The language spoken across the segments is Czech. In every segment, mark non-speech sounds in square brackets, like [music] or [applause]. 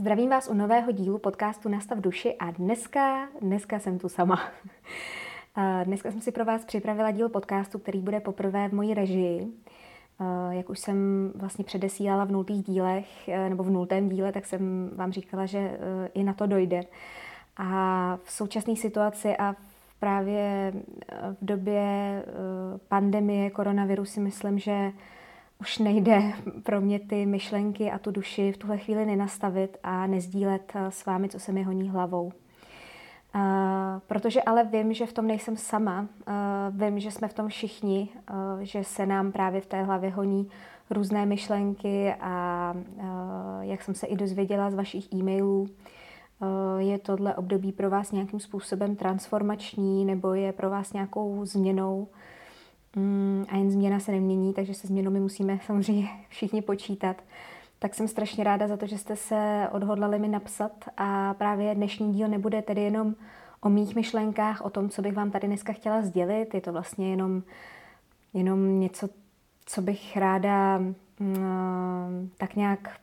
Zdravím vás u nového dílu podcastu Nastav duši a dneska, dneska jsem tu sama. [laughs] Dneska jsem si pro vás připravila díl podcastu, který bude poprvé v mojí režii. Jak už jsem vlastně předesílala v nultých dílech, e, nebo v nultém díle, tak jsem vám říkala, že e, i na to dojde. A v současné situaci a právě e, v době pandemie koronaviru si myslím, že už nejde pro mě ty myšlenky a tu duši v tuhle chvíli nenastavit a nezdílet eh, s vámi, co se mi honí hlavou. Uh, protože ale vím, že v tom nejsem sama, uh, vím, že jsme v tom všichni, uh, že se nám právě v té hlavě honí různé myšlenky a jak jsem se i dozvěděla z vašich e-mailů, je tohle období pro vás nějakým způsobem transformační nebo je pro vás nějakou změnou, a jen změna se nemění, takže se změnou my musíme samozřejmě [laughs] všichni počítat. Tak jsem strašně ráda za to, že jste se odhodlali mi napsat a právě dnešní díl nebude tedy jenom o mých myšlenkách, o tom, co bych vám tady dneska chtěla sdělit. Je to vlastně jenom, jenom něco, co bych ráda mm, tak nějak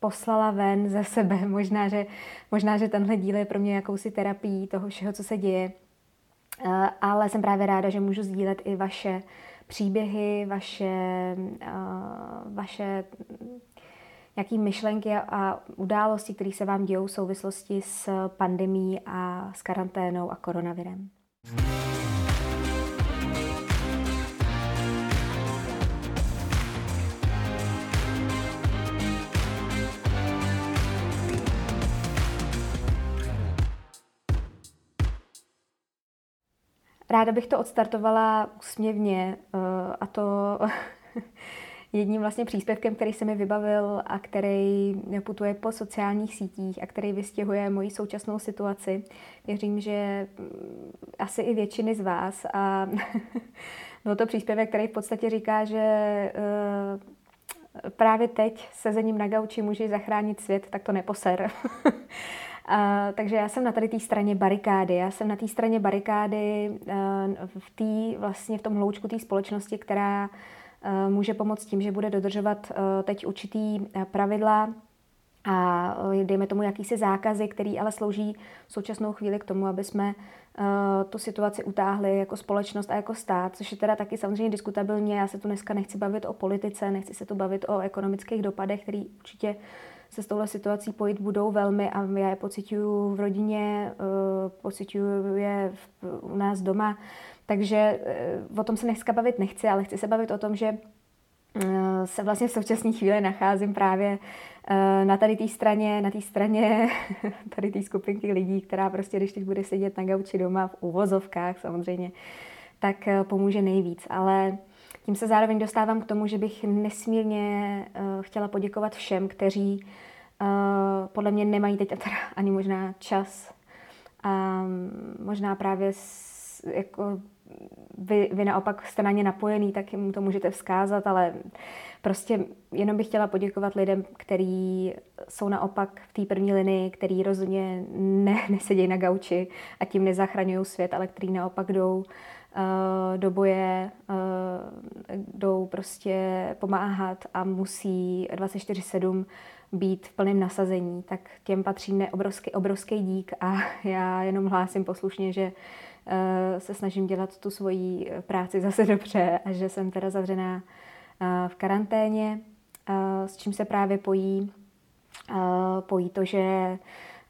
poslala ven ze sebe. [laughs] Možná že, možná, že tenhle díl je pro mě jakousi terapií toho všeho, co se děje. Eh, ale jsem právě ráda, že můžu sdílet i vaše příběhy, vaše, eh, vaše nějaké myšlenky a události, které se vám dějou v souvislosti s pandemí a s karanténou a koronavirem. Ráda bych to odstartovala úsměvně eh, a to [laughs] jedním vlastně příspěvkem, který se mi vybavil a který putuje po sociálních sítích a který vystěhuje moji současnou situaci. Věřím, že mm, asi i většiny z vás. A [laughs] byl to příspěvek, který v podstatě říká, že eh, právě teď sezením na gauči může zachránit svět, tak to neposer. [laughs] Uh, takže já jsem na tady té straně barikády. Já jsem na té straně barikády uh, v té vlastně v tom hloučku té společnosti, která uh, může pomoct tím, že bude dodržovat uh, teď určitý uh, pravidla a uh, dejme tomu jakýsi zákazy, který ale slouží v současnou chvíli k tomu, aby jsme uh, tu situaci utáhli jako společnost a jako stát, což je teda taky samozřejmě diskutabilně. Já se tu dneska nechci bavit o politice, nechci se tu bavit o ekonomických dopadech, který určitě se s touhle situací pojít budou velmi a já je pocituju v rodině, eh, pocituju je u nás doma, takže eh, o tom se dneska bavit nechci, ale chci se bavit o tom, že eh, se vlastně v současné chvíli nacházím právě na tady té straně, na té straně [laughs] tady té skupinky lidí, která prostě, když teď bude sedět na gauči doma v uvozovkách samozřejmě, tak pomůže nejvíc. Ale tím se zároveň dostávám k tomu, že bych nesmírně uh, chtěla poděkovat všem, kteří uh, podle mě nemají teď teda ani možná čas. A možná právě s, jako vy, vy naopak jste na ně napojený, tak jim to můžete vzkázat, ale prostě jenom bych chtěla poděkovat lidem, kteří jsou naopak v té první linii, který rozhodně ne, [laughs] nesedějí na gauči a tím nezachraňují svět, ale který naopak jdou Eh, do boje, eh, jdou prostě pomáhat a musí 24-7 být v plném nasazení, tak těm patří neobrovský, obrovský dík a [laughs] já jenom hlásím poslušně, že eh, se snažím dělat tu svoji práci zase dobře a že jsem teda zavřená v karanténě, s čím se právě pojí, pojí to, že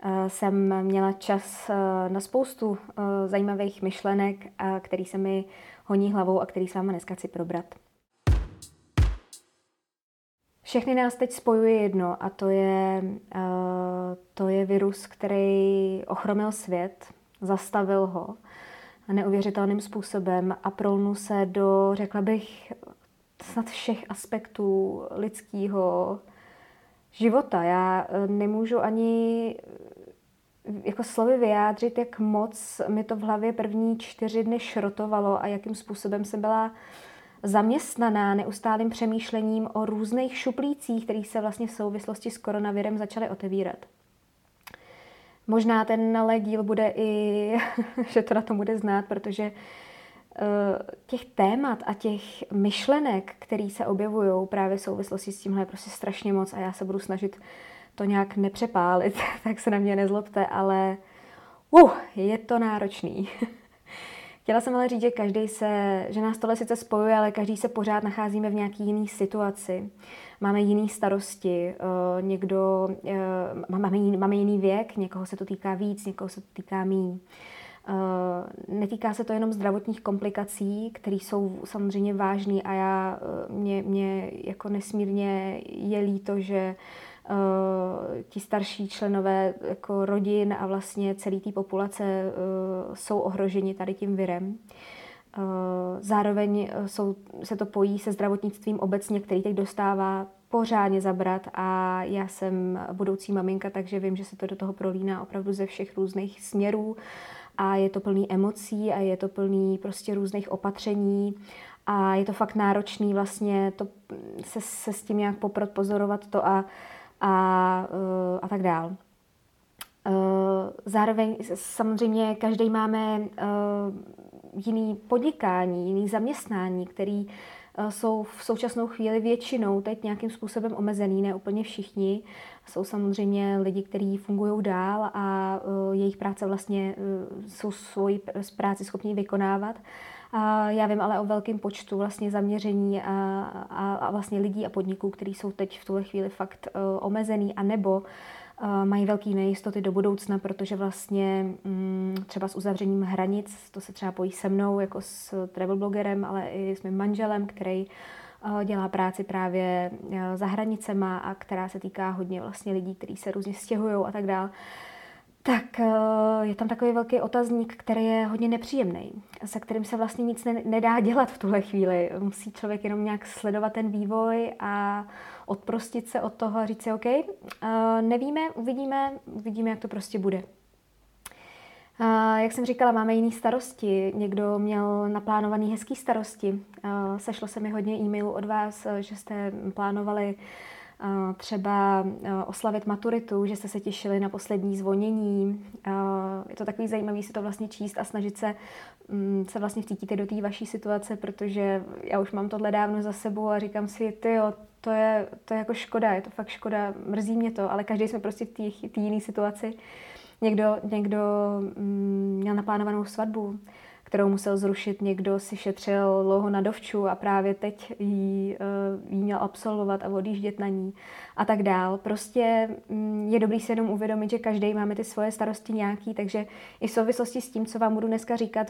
Eh, jsem měla čas eh, na spoustu eh, zajímavých myšlenek, který se mi honí hlavou a který s váma dneska chci probrat. Všechny nás teď spojuje jedno a to je, to je virus, který ochromil svět, zastavil ho neuvěřitelným způsobem a prolnul se do, řekla bych, snad všech aspektů lidského života. Já nemůžu ani jako slovy vyjádřit, jak moc mi to v hlavě první čtyři dny šrotovalo a jakým způsobem jsem byla zaměstnaná neustálým přemýšlením o různých šuplících, které se vlastně v souvislosti s koronavirem začaly otevírat. Možná ten díl bude i, [laughs] že to na tom bude znát, protože eh, těch témat a těch myšlenek, které se objevují právě v souvislosti s tímhle je prostě strašně moc a já se budu snažit to nějak nepřepálit, [laughs] tak se na mě nezlobte, ale uh, je to náročný. [laughs] Chtěla jsem ale říct, že každý se, že nás tohle sice spojuje, ale každý se pořád nacházíme v nějaký jiný situaci. Máme jiný starosti, uh, někdo, uh, máme, jiný, máme jiný věk, někoho se to týká víc, někoho se to týká míň. Uh, netýká se to jenom zdravotních komplikací, které jsou samozřejmě vážné a já, mě, mě jako nesmírně je líto, že uh, Eh, ti starší členové jako rodin a vlastně celý té populace eh, jsou ohroženi tady tím virem. Eh, zároveň jsou, se to pojí se zdravotnictvím obecně, který teď dostává pořádně zabrat a já jsem budoucí maminka, takže vím, že se to do toho prolíná opravdu ze všech různých směrů a je to plný emocí a je to plný prostě různých opatření a je to fakt náročný vlastně to, se, se s tím nějak poprot pozorovat to a a, eh, a tak dál. Eh, zároveň samozřejmě každý máme eh, jiný podnikání, jiný zaměstnání, který jsou v současnou chvíli většinou teď nějakým způsobem omezený, ne úplně všichni. Jsou samozřejmě lidi, kteří fungují dál a jejich práce vlastně jsou svoji práci schopni vykonávat. Já vím ale o velkém počtu vlastně zaměření a, a, a vlastně lidí a podniků, kteří jsou teď v tuhle chvíli fakt uh, omezený a nebo uh, mají velké nejistoty do budoucna, protože vlastně um, třeba s uzavřením hranic, to se třeba pojí se mnou jako s travel blogerem, ale i s mým manželem, který uh, dělá práci právě za hranicema a která se týká hodně vlastně lidí, kteří se různě stěhují a tak dále tak eh, je tam takový velký otazník, který je hodně nepříjemný, se kterým se vlastně nic ne, nedá dělat v tuhle chvíli. Musí člověk jenom nějak sledovat ten vývoj a odprostit se od toho a říct si, OK, uh, nevíme, uvidíme, uvidíme, jak to prostě bude. Uh, jak jsem říkala, máme jiný starosti. Někdo měl naplánovaný hezký starosti. Sešlo se mi hodně e-mailů od vás, že jste plánovali třeba oslavit maturitu, že jste se těšili na poslední zvonění. Je to takový zajímavý si to vlastně číst a snažit se mm, se vlastně vcítíte do té vaší situace, protože já už mám tohle dávno za sebou a říkám si, ty to je, to je jako škoda, je to fakt škoda, mrzí mě to, ale každý jsme prostě v té jiné situaci. Někdo, někdo mm, měl naplánovanou svatbu, kterou musel zrušit. Někdo si šetřil dlouho na dovču a právě teď jí, eh, jí měl absolvovat a odjíždět na ní a tak dál. Prostě mm, je dobrý si jenom uvědomit, že každý máme ty svoje starosti nějaký, takže i v souvislosti s tím, co vám budu dneska říkat,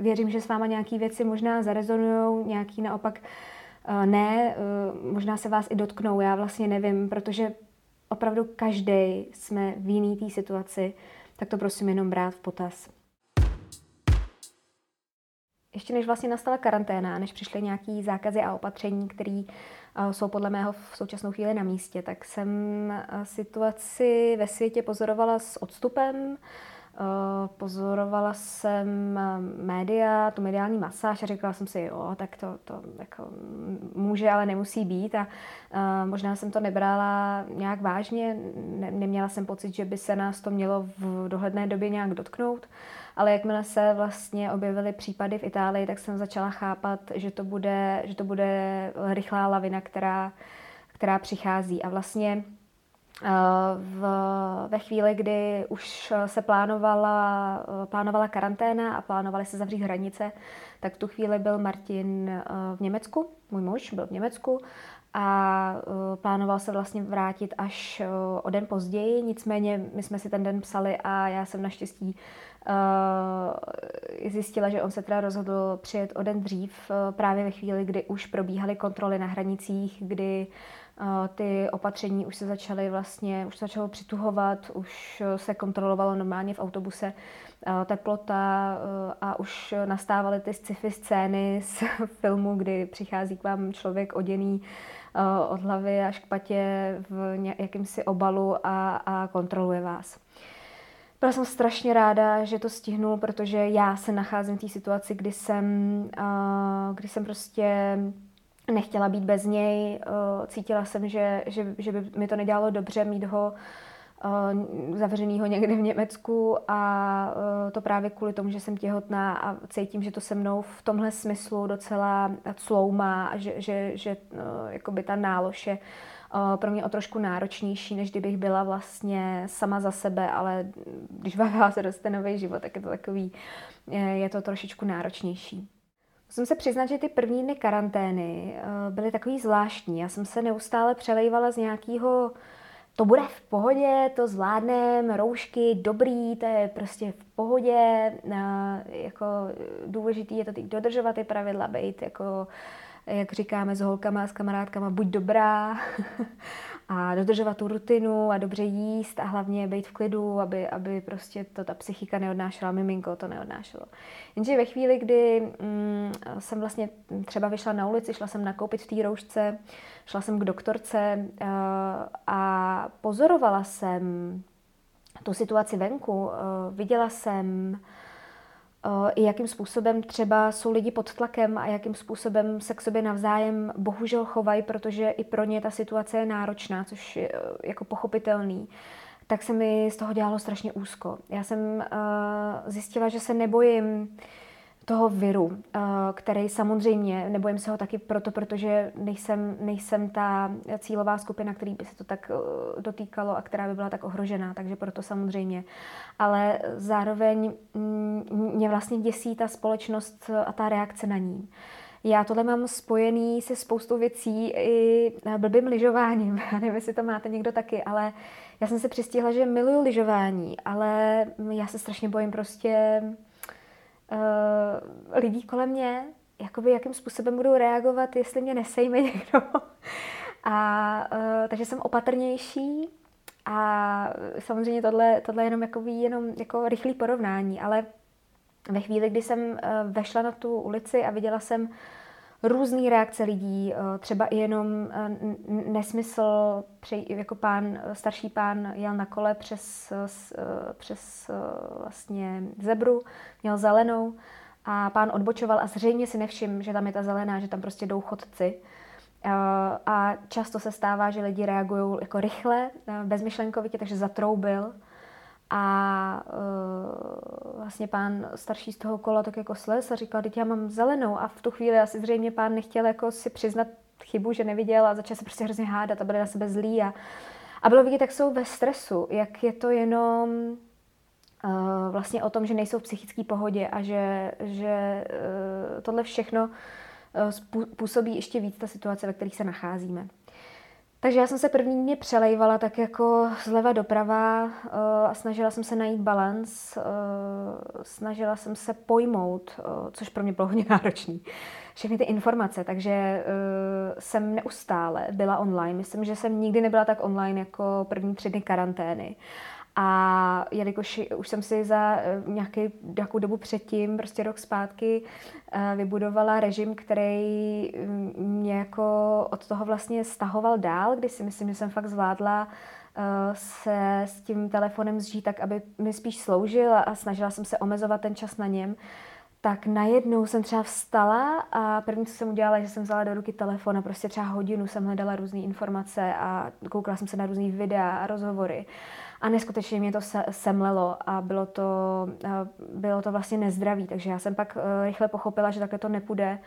věřím, že s váma nějaké věci možná zarezonují, nějaký naopak eh, ne, eh, možná se vás i dotknou, já vlastně nevím, protože opravdu každý jsme v jiný té situaci, tak to prosím jenom brát v potaz ještě než vlastně nastala karanténa, než přišly nějaký zákazy a opatření, které eh, jsou podle mého v současnou chvíli na místě, tak jsem eh, situaci ve světě pozorovala s odstupem. Eh, pozorovala jsem média, tu mediální masáž a říkala jsem si, jo, tak to, to jako může, ale nemusí být a možná jsem to nebrala nějak vážně, ne, neměla jsem pocit, že by se nás to mělo v dohledné době nějak dotknout ale jakmile se vlastně objevily případy v Itálii, tak jsem začala chápat, že to bude, že to bude rychlá lavina, která, která přichází. A vlastně eh, v, ve chvíli, kdy už se plánovala, plánovala karanténa a plánovaly se zavřít hranice, tak v tu chvíli byl Martin eh, v Německu, můj muž byl v Německu a eh, plánoval se vlastně vrátit až o den později, nicméně my jsme si ten den psali a já jsem naštěstí zjistila, že on se teda rozhodl přijet o den dřív, uh, právě ve chvíli, kdy už probíhaly kontroly na hranicích, kdy uh, ty opatření už se začaly vlastně, už se začalo přituhovat, už se kontrolovalo normálně v autobuse teplota a už nastávaly ty sci-fi scény z [laughs] filmu, kdy přichází k vám člověk oděný od hlavy až k patě v jakýmsi obalu a, a kontroluje vás. Byla jsem strašně ráda, že to stihnul, protože já se nacházím v té situaci, kdy jsem, kdy jsem prostě nechtěla být bez něj. Cítila jsem, že, že, že by mi to nedělalo dobře mít ho zavřenýho někde v Německu a to právě kvůli tomu, že jsem těhotná a cítím, že to se mnou v tomhle smyslu docela cloumá a že, že, že jakoby ta nálož je pro mě o trošku náročnější, než kdybych byla vlastně sama za sebe, ale když roste nový život, tak je to takový, je to trošičku náročnější. Musím se přiznat, že ty první dny karantény byly takový zvláštní. Já jsem se neustále přelejvala z nějakého to bude v pohodě, to zvládneme, roušky, dobrý, to je prostě v pohodě, jako důležitý je to dodržovat ty pravidla, být jako jak říkáme s holkama a s kamarádkama, buď dobrá [laughs] a dodržovat tu rutinu a dobře jíst a hlavně být v klidu, aby, aby prostě to ta psychika neodnášela, miminko to neodnášelo. Jenže ve chvíli, kdy mm, jsem vlastně třeba vyšla na ulici, šla jsem nakoupit v té roušce, šla jsem k doktorce uh, a pozorovala jsem tu situaci venku, uh, viděla jsem i jakým způsobem třeba jsou lidi pod tlakem a jakým způsobem se k sobě navzájem bohužel chovají, protože i pro ně ta situace je náročná, což je jako pochopitelný tak se mi z toho dělalo strašně úzko. Já jsem uh, zjistila, že se nebojím toho viru, eh, který samozřejmě, nebojím se ho taky proto, protože nejsem, nejsem ta cílová skupina, který by se to tak eh, dotýkalo a která by byla tak ohrožená, takže proto samozřejmě. Ale zároveň mm, mě vlastně děsí ta společnost a ta reakce na ní. Já tohle mám spojený se spoustou věcí i blbým lyžováním. [laughs] Já nevím, jestli to máte někdo taky, ale já jsem se přistihla, že miluju lyžování, ale já se strašně bojím prostě uh, lidí kolem mě, jakoby jakým způsobem budou reagovat, jestli mě nesejme [laughs] někdo. a uh, takže jsem opatrnější a samozřejmě tohle, tohle je jenom, jakoby, jenom jako rychlý porovnání, ale ve chvíli, kdy jsem uh, vešla na tu ulici a viděla jsem různé reakce lidí, třeba i jenom nesmysl, jako pán, starší pán jel na kole přes, přes vlastně zebru, měl zelenou a pán odbočoval a zřejmě si nevšim, že tam je ta zelená, že tam prostě jdou chodci. A často se stává, že lidi reagují jako rychle, bezmyšlenkovitě, takže zatroubil a uh, vlastně pán starší z toho kola tak jako sles a říkal, teď já mám zelenou a v tu chvíli asi zřejmě pán nechtěl jako si přiznat chybu, že neviděl a začal se prostě hrozně hádat a byli na sebe zlí a, a bylo vidět, jak jsou ve stresu, jak je to jenom uh, vlastně o tom, že nejsou v psychické pohodě a že, že uh, tohle všechno působí ještě víc ta situace, ve kterých se nacházíme. Takže já jsem se první dny přelejvala tak jako zleva doprava uh, a snažila jsem se najít balans, uh, snažila jsem se pojmout, uh, což pro mě bylo hodně [laughs] náročný, všechny ty informace, takže jsem neustále byla online. Myslím, že jsem nikdy nebyla tak online jako první tři dny karantény. A jelikož už jsem si za eh, nějaký, nějakou dobu předtím, prostě rok zpátky, eh, vybudovala režim, který mm, mě jako od toho vlastně stahoval dál, kdy si myslím, že jsem fakt zvládla eh, se s tím telefonem zžít tak, aby mi spíš sloužil a snažila jsem se omezovat ten čas na něm, tak najednou jsem třeba vstala a první, co jsem udělala, že jsem vzala do ruky telefon a prostě třeba hodinu jsem hledala různé informace a koukala jsem se na různé videa a rozhovory. A neskutečně mě to semlelo a bylo to, eh, bylo to vlastně nezdravý, takže já jsem pak eh, rychle pochopila, že takhle to nepůjde.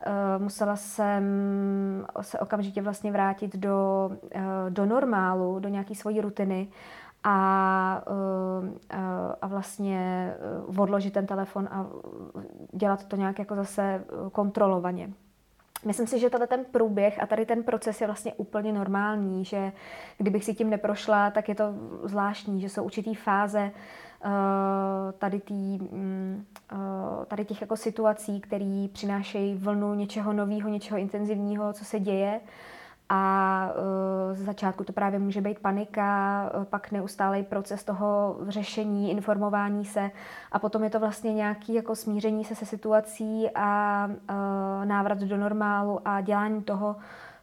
Eh, musela jsem se okamžitě vlastně vrátit do, do normálu, do nějaké svojí rutiny a, a vlastně odložit ten telefon a dělat to nějak jako zase kontrolovaně. Myslím si, že tady ten průběh a tady ten proces je vlastně úplně normální, že kdybych si tím neprošla, tak je to zvláštní, že jsou určitý fáze uh, tady, tý, um, uh, tady těch jako situací, které přinášejí vlnu něčeho nového, něčeho intenzivního, co se děje. A uh, z začátku to právě může být panika, uh, pak neustálý proces toho řešení, informování se a potom je to vlastně nějaký jako smíření se se situací a uh, návrat do normálu a dělání toho,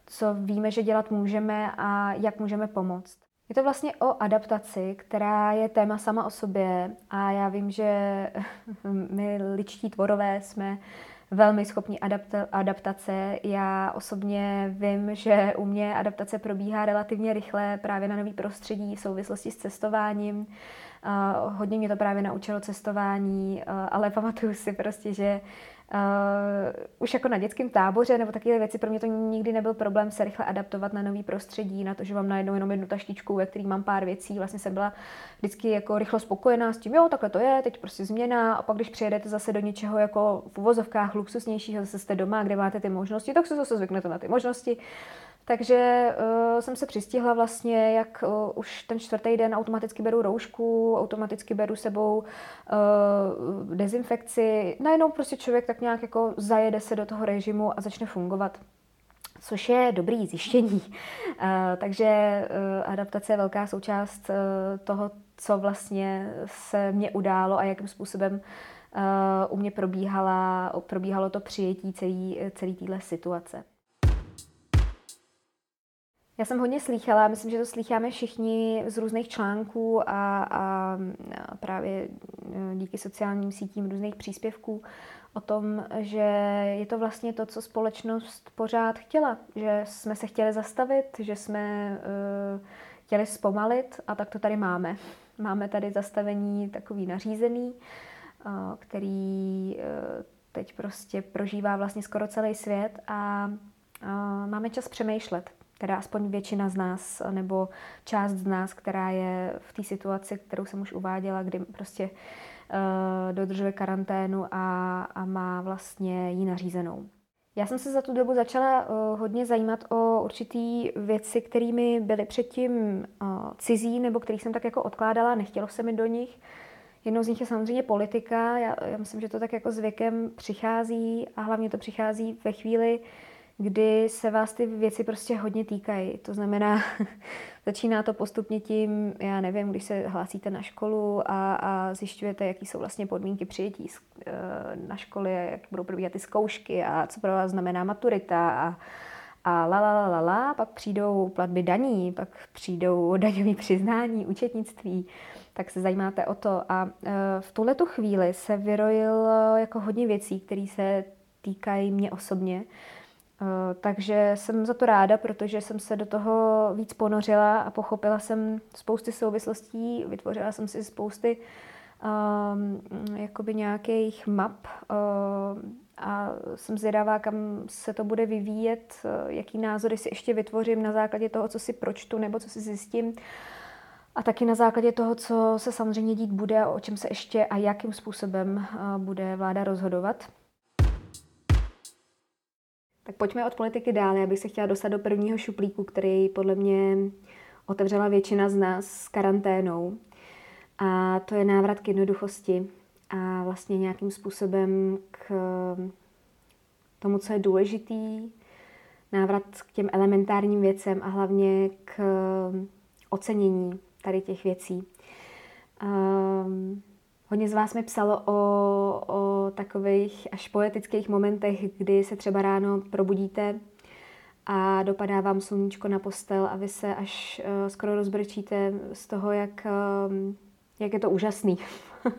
co víme, že dělat můžeme a jak můžeme pomoct. Je to vlastně o adaptaci, která je téma sama o sobě a já vím, že [laughs] my ličtí tvorové jsme velmi schopní adapta- adaptace. Já osobně vím, že u mě adaptace probíhá relativně rychle právě na nový prostředí v souvislosti s cestováním. Uh, hodně mě to právě naučilo cestování, uh, ale [laughs] pamatuju si prostě, že Uh, už jako na dětském táboře nebo takové věci, pro mě to nikdy nebyl problém se rychle adaptovat na nový prostředí, na to, že mám najednou jenom jednu taštičku, ve který mám pár věcí. Vlastně jsem byla vždycky jako rychlo spokojená s tím, jo, takhle to je, teď prostě změna. A pak, když přijedete zase do něčeho jako v uvozovkách luxusnějšího, zase jste doma, kde máte ty možnosti, tak se zase zvyknete na ty možnosti. Takže uh, jsem se přistihla vlastně, jak uh, už ten čtvrtý den automaticky beru roušku, automaticky beru sebou uh, dezinfekci. Najednou prostě člověk tak nějak jako zajede se do toho režimu a začne fungovat což je dobrý zjištění. Uh, takže uh, adaptace je velká součást uh, toho, co vlastně se mně událo a jakým způsobem u mě probíhala, probíhalo to přijetí celé celý téhle situace. Já jsem hodně slýchala, myslím, že to slýcháme všichni z různých článků a, a, a právě e, díky sociálním sítím různých příspěvků o tom, že je to vlastně to, co společnost pořád chtěla. Že jsme se chtěli zastavit, že jsme uh, chtěli zpomalit a tak to tady máme. Máme tady zastavení takový nařízený, uh, který uh, teď prostě prožívá vlastně skoro celý svět a uh, máme čas přemýšlet teda aspoň většina z nás, nebo část z nás, která je v té situaci, kterou jsem už uváděla, kdy prostě uh, dodržuje karanténu a, a má vlastně ji nařízenou. Já jsem se za tu dobu začala uh, hodně zajímat o určitý věci, kterými byly předtím uh, cizí, nebo kterých jsem tak jako odkládala, nechtělo se mi do nich. Jednou z nich je samozřejmě politika. Já, já myslím, že to tak jako s věkem přichází a hlavně to přichází ve chvíli, kdy se vás ty věci prostě hodně týkají. To znamená, [laughs] začíná to postupně tím, já nevím, když se hlásíte na školu a, a zjišťujete, jaký jsou vlastně podmínky přijetí eh, na školy, jak budou probíhat ty zkoušky a co pro vás znamená maturita a, a la, la, la, la, la, pak přijdou platby daní, pak přijdou [laughs] daňové přiznání, účetnictví, tak se zajímáte o to. A eh, v tuhle chvíli se vyrojil jako hodně věcí, které se týkají mě osobně. Takže jsem za to ráda, protože jsem se do toho víc ponořila a pochopila jsem spousty souvislostí, vytvořila jsem si spousty um, jakoby nějakých map uh, a jsem zvědavá, kam se to bude vyvíjet, uh, jaký názory si ještě vytvořím na základě toho, co si pročtu nebo co si zjistím. A taky na základě toho, co se samozřejmě dít bude, o čem se ještě a jakým způsobem bude vláda rozhodovat. Tak pojďme od politiky dál. Já bych se chtěla dostat do prvního šuplíku, který podle mě otevřela většina z nás s karanténou. A to je návrat k jednoduchosti a vlastně nějakým způsobem k tomu, co je důležitý, návrat k těm elementárním věcem a hlavně k ocenění tady těch věcí. Um, Hodně z vás mi psalo o, o takových až poetických momentech, kdy se třeba ráno probudíte a dopadá vám sluníčko na postel a vy se až uh, skoro rozbrčíte z toho, jak, uh, jak je to úžasný. uh,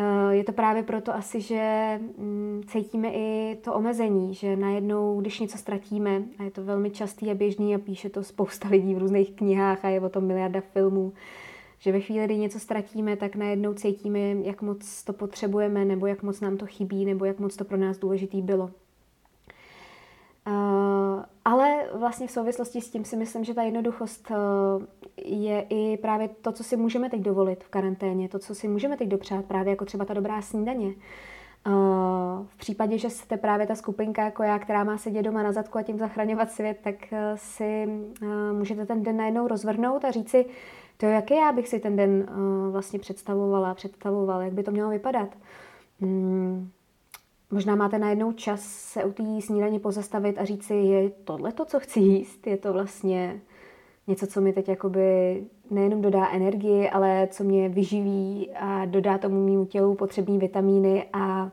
[laughs] je to právě proto asi, že um, cítíme i to omezení, že najednou, když něco ztratíme, a je to velmi častý a běžný a píše to spousta lidí v různých knihách a je o tom miliarda filmů, že ve chvíli, kdy něco ztratíme, tak najednou cítíme, jak moc to potřebujeme, nebo jak moc nám to chybí, nebo jak moc to pro nás důležitý bylo. Uh, ale vlastně v souvislosti s tím si myslím, že ta jednoduchost uh, je i právě to, co si můžeme teď dovolit v karanténě, to, co si můžeme teď dopřát, právě jako třeba ta dobrá snídaně. Uh, v případě, že jste právě ta skupinka jako já, která má sedět doma na zadku a tím zachraňovat svět, tak si můžete ten den najednou rozvrhnout a říci, to jaké já bych si ten den uh, vlastně představovala, představoval, jak by to mělo vypadat. Hmm, možná máte najednou čas se u té snídaně pozastavit a říct si, je tohle to, co chci jíst, je to vlastně něco, co mi teď jakoby nejenom dodá energii, ale co mě vyživí a dodá tomu mému tělu potřebné vitamíny a,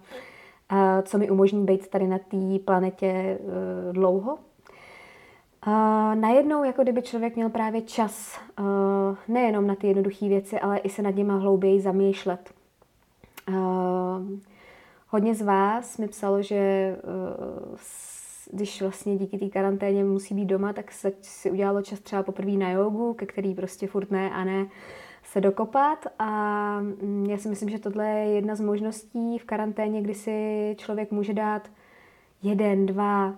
a co mi umožní být tady na té planetě uh, dlouho. Uh, najednou, jako kdyby člověk měl právě čas uh, nejenom na ty jednoduché věci, ale i se nad nimi hlouběji zamýšlet. Uh, hodně z vás mi psalo, že uh, když vlastně díky té karanténě musí být doma, tak se si udělalo čas třeba poprvé na jogu, ke který prostě furt ne a ne se dokopat a mm, já si myslím, že tohle je jedna z možností v karanténě, kdy si člověk může dát jeden, dva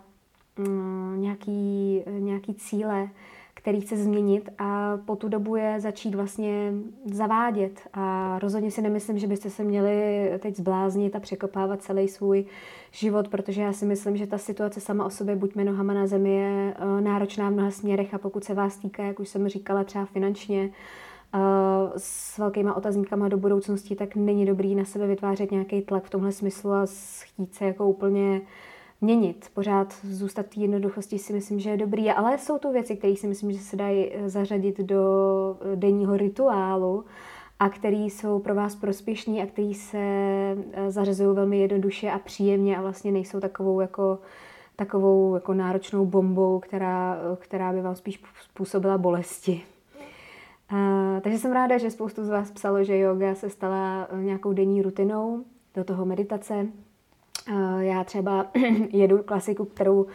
nějaký, nějaký cíle, který chce změnit a po tu dobu je začít vlastně zavádět. A rozhodně si nemyslím, že byste se měli teď zbláznit a překopávat celý svůj život, protože já si myslím, že ta situace sama o sobě, buďme nohama na zemi, je eh, náročná v mnoha směrech a pokud se vás týká, jak už jsem říkala, třeba finančně, eh, s velkýma otazníkama do budoucnosti, tak není dobrý na sebe vytvářet nějaký tlak v tomhle smyslu a chtít se jako úplně měnit. Pořád zůstat v jednoduchosti si myslím, že je dobrý, ale jsou to věci, které si myslím, že se dají eh, zařadit do eh, denního rituálu a které jsou pro vás prospěšní a které se eh, zařazují velmi jednoduše a příjemně a vlastně nejsou takovou jako takovou jako náročnou bombou, která, která by vám spíš způsobila bolesti. Uh, takže jsem ráda, že spoustu z vás psalo, že yoga se stala nějakou denní rutinou, do toho meditace, já třeba [clears throat] jedu klasiku, kterou,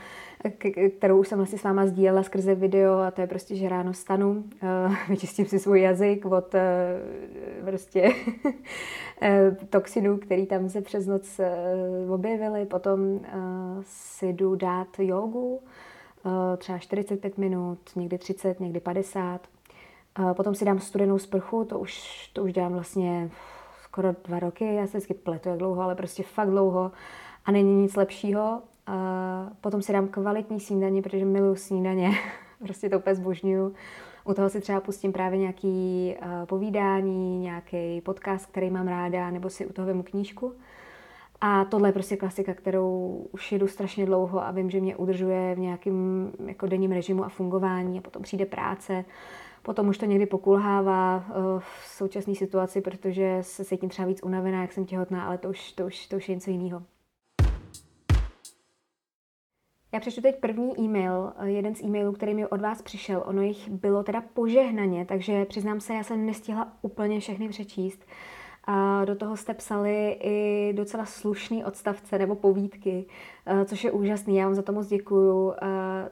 kterou už jsem vlastně s váma sdílela skrze video a to je prostě, že ráno stanu, eh, [laughs] vyčistím si svůj jazyk od eh, prostě [laughs] eh, toxinů, který tam se přes noc objevily, potom si jdu dát jogu, třeba 45 minut, někdy 30, někdy 50. Potom si dám studenou sprchu, to už, to už dělám vlastně skoro dva roky, já se vždycky pletu, jak dlouho, ale prostě fakt dlouho a není nic lepšího. A potom si dám kvalitní snídaně, protože miluji snídaně, [laughs] prostě to úplně zbožňuju. U toho si třeba pustím právě nějaký uh, povídání, nějaký podcast, který mám ráda, nebo si u toho vemu knížku. A tohle je prostě klasika, kterou už jedu strašně dlouho a vím, že mě udržuje v nějakém jako denním režimu a fungování a potom přijde práce Potom už to někdy pokulhává eh, v současné situaci, protože se cítím třeba víc unavená, jak jsem těhotná, ale to už, to už, to už je něco jiného. Já přečtu teď první e-mail, eh, jeden z e-mailů, který mi od vás přišel. Ono jich bylo teda požehnaně, takže přiznám se, já jsem nestihla úplně všechny přečíst. A do toho jste psali i docela slušný odstavce nebo povídky, eh, což je úžasný, já vám za to moc děkuju.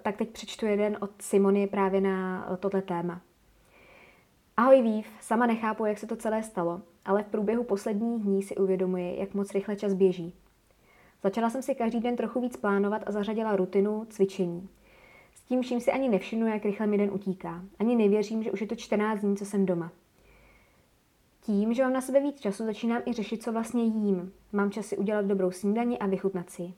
Tak teď přečtu jeden od Simony právě na tohle téma. Ahoj Vív, sama nechápu, jak se to celé stalo, ale v průběhu posledních dní si uvědomuji, jak moc rychle čas běží. Začala jsem si každý den trochu víc plánovat a zařadila rutinu cvičení. S tím vším si ani nevšimnu, jak rychle mi den utíká. Ani nevěřím, že už je to 14 dní, co jsem doma. Tím, že mám na sebe víc času, začínám i řešit, co vlastně jím. Mám čas si udělat dobrou snídani a vychutnat si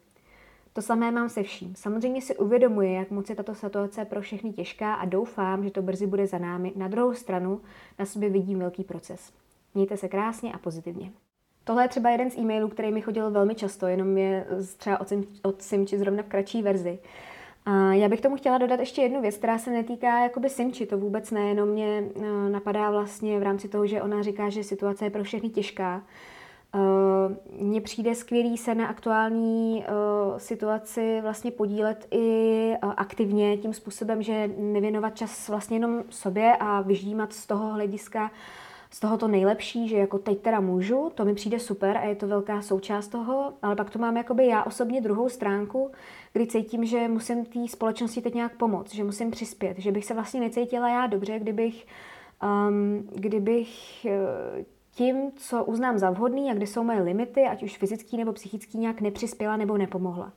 to samé mám se vším. Samozřejmě si uvědomuji, jak moc je tato situace pro všechny těžká a doufám, že to brzy bude za námi. Na druhou stranu na sobě vidím velký proces. Mějte se krásně a pozitivně. Tohle je třeba jeden z e-mailů, který mi chodil velmi často, jenom je třeba od, Simči zrovna v kratší verzi. A já bych tomu chtěla dodat ještě jednu věc, která se netýká jakoby Simči, to vůbec ne, jenom mě eh, napadá vlastně v rámci toho, že ona říká, že situace je pro všechny těžká mně přijde skvělý se na aktuální uh, situaci vlastně podílet i uh, aktivně tím způsobem, že nevěnovat čas vlastně jenom sobě a vyždímat z toho hlediska z toho to nejlepší, že jako teď teda můžu, to mi přijde super a je to velká součást toho, ale pak to mám jakoby já osobně druhou stránku, kdy cítím, že musím té společnosti teď nějak pomoct, že musím přispět, že bych se vlastně necítila já dobře, kdybych, um, kdybych uh, tím, co uznám za vhodný a kde jsou moje limity, ať už fyzický nebo psychický, nějak nepřispěla nebo nepomohla.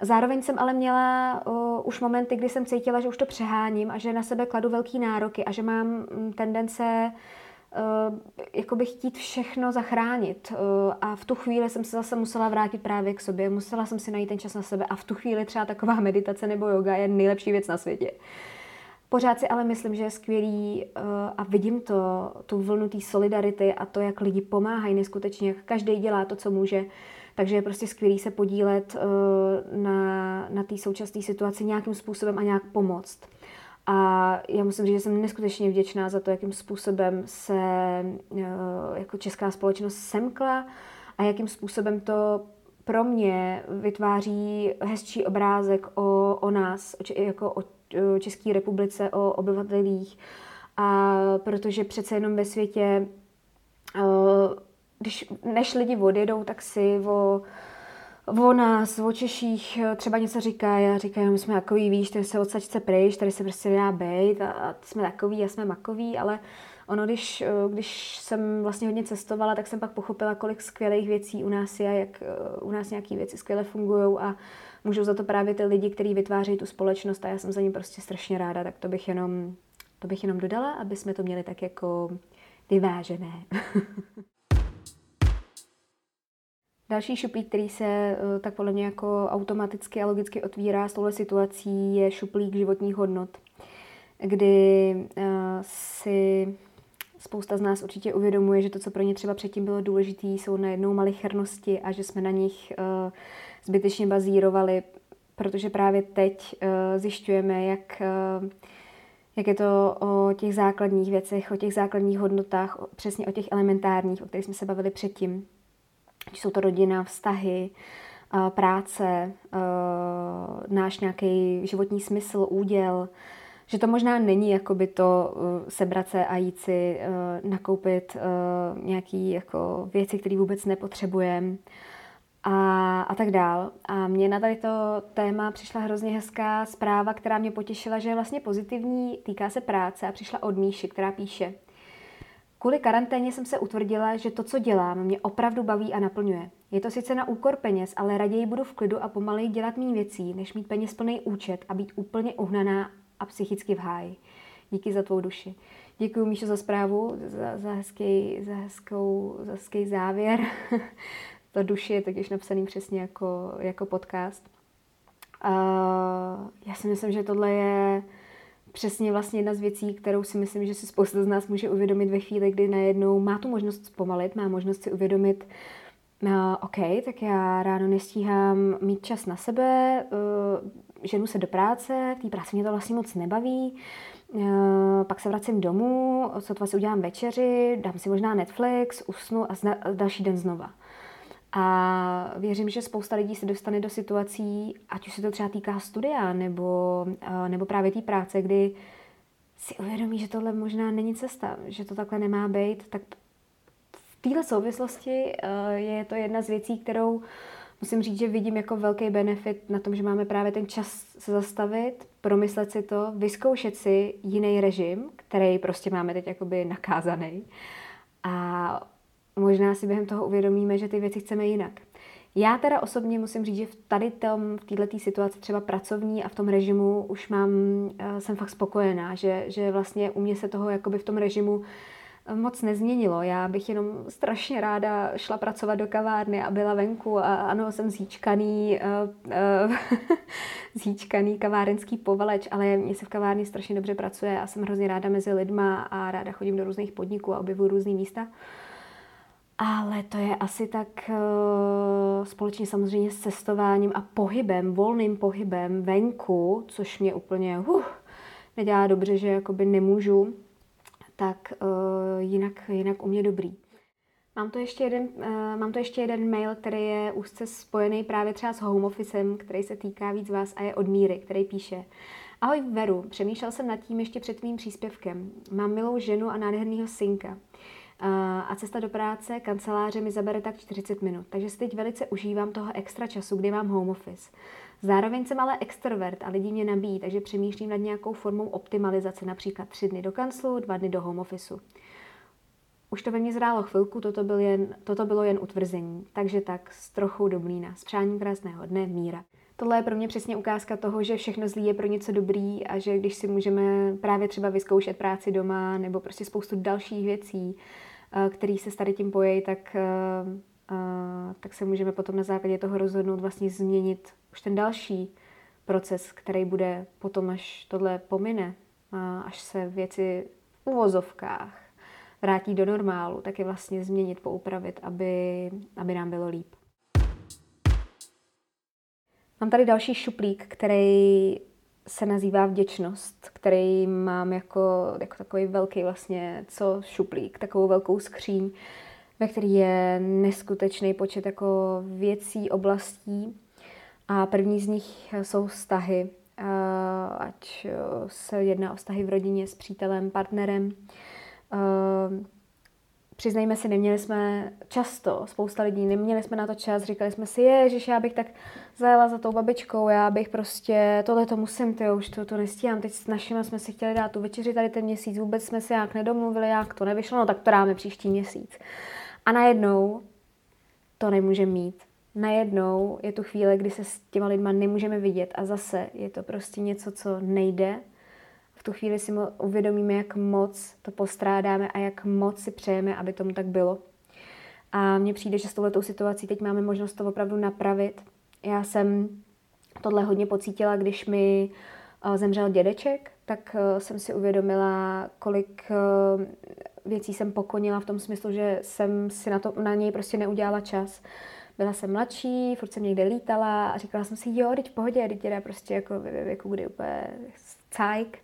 Zároveň jsem ale měla uh, už momenty, kdy jsem cítila, že už to přeháním a že na sebe kladu velký nároky a že mám mm, tendence uh, chtít všechno zachránit. Uh, a v tu chvíli jsem se zase musela vrátit právě k sobě, musela jsem si najít ten čas na sebe a v tu chvíli třeba taková [laughs] meditace nebo yoga je nejlepší věc na světě. Uh, Pořád si ale myslím, že je skvělý uh, a vidím to, tu vlnu té solidarity a to, jak lidi pomáhají neskutečně, jak každý dělá to, co může. Takže je prostě skvělý se podílet uh, na, na té současné situaci nějakým způsobem a nějak pomoct. A já musím říct, že jsem neskutečně vděčná za to, jakým způsobem se uh, jako česká společnost semkla a jakým způsobem to pro mě vytváří hezčí obrázek o, o nás, jako o Eh, České republice, o obyvatelích. A protože přece jenom ve světě, eh, když, než lidi odjedou, tak si o, o nás, o Češích eh, třeba něco říká, já říkám, my jsme takový, víš, tady se odsaď chce pryč, tady se prostě dá bejt a, a jsme takový a jsme makový, ale Ono, když, když jsem vlastně hodně cestovala, tak jsem pak pochopila, kolik skvělých věcí u nás je, jak u nás nějaké věci skvěle fungují a můžou za to právě ty lidi, kteří vytvářejí tu společnost a já jsem za ně prostě strašně ráda, tak to bych jenom, to bych jenom dodala, aby jsme to měli tak jako vyvážené. [laughs] Další šuplík, který se eh, tak podle mě jako automaticky a logicky otvírá s touhle situací, je šuplík životních hodnot, kdy eh, si spousta z nás určitě uvědomuje, že to, co pro ně třeba předtím bylo důležité, jsou najednou malichernosti a že jsme na nich eh, zbytečně bazírovali, protože právě teď zjišťujeme, jak jak je to o těch základních věcech, o těch základních hodnotách, přesně o těch elementárních, o kterých jsme se bavili předtím. Jsou to rodina, vztahy, práce, náš nějaký životní smysl, úděl, že to možná není jakoby to sebrat se a jít si nakoupit nějaké jako věci, které vůbec nepotřebujeme a, a tak dál. A mně na tady to téma přišla hrozně hezká zpráva, která mě potěšila, že je vlastně pozitivní, týká se práce a přišla od Míši, která píše Kvůli karanténě jsem se utvrdila, že to, co dělám, mě opravdu baví a naplňuje. Je to sice na úkor peněz, ale raději budu v klidu a pomaleji dělat méně věcí, než mít peněz plný účet a být úplně uhnaná a psychicky v háji. Díky za tvou duši. Děkuji Míšo za zprávu, za, za, hezký, za, hezkou, za hezký závěr. [laughs] ta duši je takyž napsaný přesně jako, jako podcast. Uh, já si myslím, že tohle je přesně vlastně jedna z věcí, kterou si myslím, že si spousta z nás může uvědomit ve chvíli, kdy najednou má tu možnost zpomalit, má možnost si uvědomit, uh, OK, tak já ráno nestíhám mít čas na sebe, uh, ženu se do práce, v té práci mě to vlastně moc nebaví, uh, pak se vracím domů, sotva si udělám večeři, dám si možná Netflix, usnu a, další den znova. A věřím, že spousta lidí se dostane do situací, ať už se to třeba týká studia nebo, nebo právě té práce, kdy si uvědomí, že tohle možná není cesta, že to takhle nemá být, tak v této souvislosti je to jedna z věcí, kterou musím říct, že vidím jako velký benefit na tom, že máme právě ten čas se zastavit, promyslet si to, vyzkoušet si jiný režim, který prostě máme teď jakoby nakázaný. A možná si během toho uvědomíme, že ty věci chceme jinak. Já teda osobně musím říct, že v tady tom, v této situaci třeba pracovní a v tom režimu už mám, eh, jsem fakt spokojená, že, že vlastně u mě se toho jakoby v tom režimu moc nezměnilo. Já bych jenom strašně ráda šla pracovat do kavárny a byla venku a ano, jsem zíčkaný, uh, uh, [laughs] zíčkaný kavárenský povaleč, ale mně se v kavárně strašně dobře pracuje a jsem hrozně ráda mezi lidma a ráda chodím do různých podniků a objevuju různý místa. Ale to je asi tak uh, společně samozřejmě s cestováním a pohybem, volným pohybem venku, což mě úplně uh, nedělá dobře, že jakoby nemůžu, tak uh, jinak, jinak u mě dobrý. Mám tu, ještě jeden, uh, mám tu ještě jeden mail, který je úzce spojený právě třeba s home officem, který se týká víc vás a je od Míry, který píše Ahoj Veru, přemýšlel jsem nad tím ještě před tvým příspěvkem. Mám milou ženu a nádherného synka a cesta do práce, kanceláře mi zabere tak 40 minut. Takže si teď velice užívám toho extra času, kdy mám home office. Zároveň jsem ale extrovert a lidi mě nabíjí, takže přemýšlím nad nějakou formou optimalizace, například tři dny do kanclu, dva dny do home officeu. Už to ve mně zrálo chvilku, toto, byl jen, toto bylo jen utvrzení. Takže tak, s trochou do mlína. S přáním krásného dne, míra. Tohle je pro mě přesně ukázka toho, že všechno zlý je pro něco dobrý a že když si můžeme právě třeba vyzkoušet práci doma nebo prostě spoustu dalších věcí, Eh, který se s tady tím pojejí, tak, eh, tak se můžeme potom na základě toho rozhodnout vlastně změnit už ten další proces, který bude potom, až tohle pomine, až se věci v uvozovkách vrátí do normálu, tak je vlastně změnit, poupravit, aby, aby nám bylo líp. Mám tady další šuplík, který se nazývá vděčnost, který mám jako, jako takový velký vlastně, co šuplík, takovou velkou skříň, ve který je neskutečný počet jako věcí, oblastí. A první z nich jsou vztahy, ať se jedná o vztahy v rodině s přítelem, partnerem, přiznejme si, neměli jsme často, spousta lidí, neměli jsme na to čas, říkali jsme si, že já bych tak zajela za tou babičkou, já bych prostě, tohle to musím, ty už to, to nestíhám, teď s našimi jsme si chtěli dát tu večeři tady ten měsíc, vůbec jsme se nějak nedomluvili, jak to nevyšlo, no tak to dáme příští měsíc. A najednou to nemůžeme mít. Najednou je tu chvíle, kdy se s těma lidma nemůžeme vidět a zase je to prostě něco, co nejde, v tu chvíli si uvědomíme, jak moc to postrádáme a jak moc si přejeme, aby tomu tak bylo. A mně přijde, že s touhletou situací teď máme možnost to opravdu napravit. Já jsem tohle hodně pocítila, když mi eh, zemřel dědeček, tak eh, jsem si uvědomila, kolik eh, věcí jsem pokonila v tom smyslu, že jsem si na, to, na něj prostě neudělala čas. Byla jsem mladší, furt jsem někde lítala a říkala jsem si, jo, teď v pohodě, teď děda prostě jako ve věku, kdy úplně cajk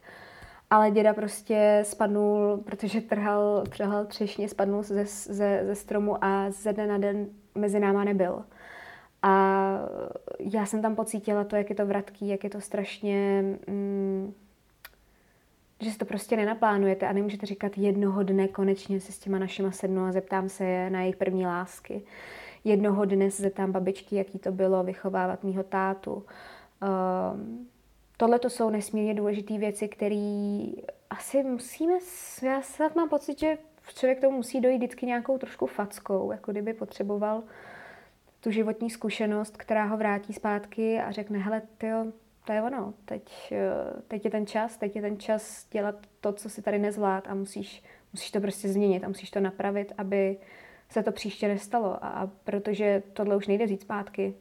ale děda prostě spadnul, protože trhal, trhal třešně, spadnul ze, ze, ze stromu a ze dne na den mezi náma nebyl. A já jsem tam pocítila to, jak je to vratký, jak je to strašně... Mm, že si to prostě nenaplánujete a nemůžete říkat jednoho dne konečně se s těma našima sednu a zeptám se je na jejich první lásky. Jednoho dne se zeptám babičky, jaký to bylo vychovávat mýho tátu. Um, tohle to jsou nesmírně důležité věci, které asi musíme, já snad mám pocit, že člověk tomu musí dojít vždycky nějakou trošku fackou, jako kdyby potřeboval tu životní zkušenost, která ho vrátí zpátky a řekne, hele, tyjo, to je ono, teď, eh, teď je ten čas, teď je ten čas dělat to, co si tady nezvlád a musíš, musíš to prostě změnit a musíš to napravit, aby se to příště nestalo. A, a protože tohle už nejde říct zpátky,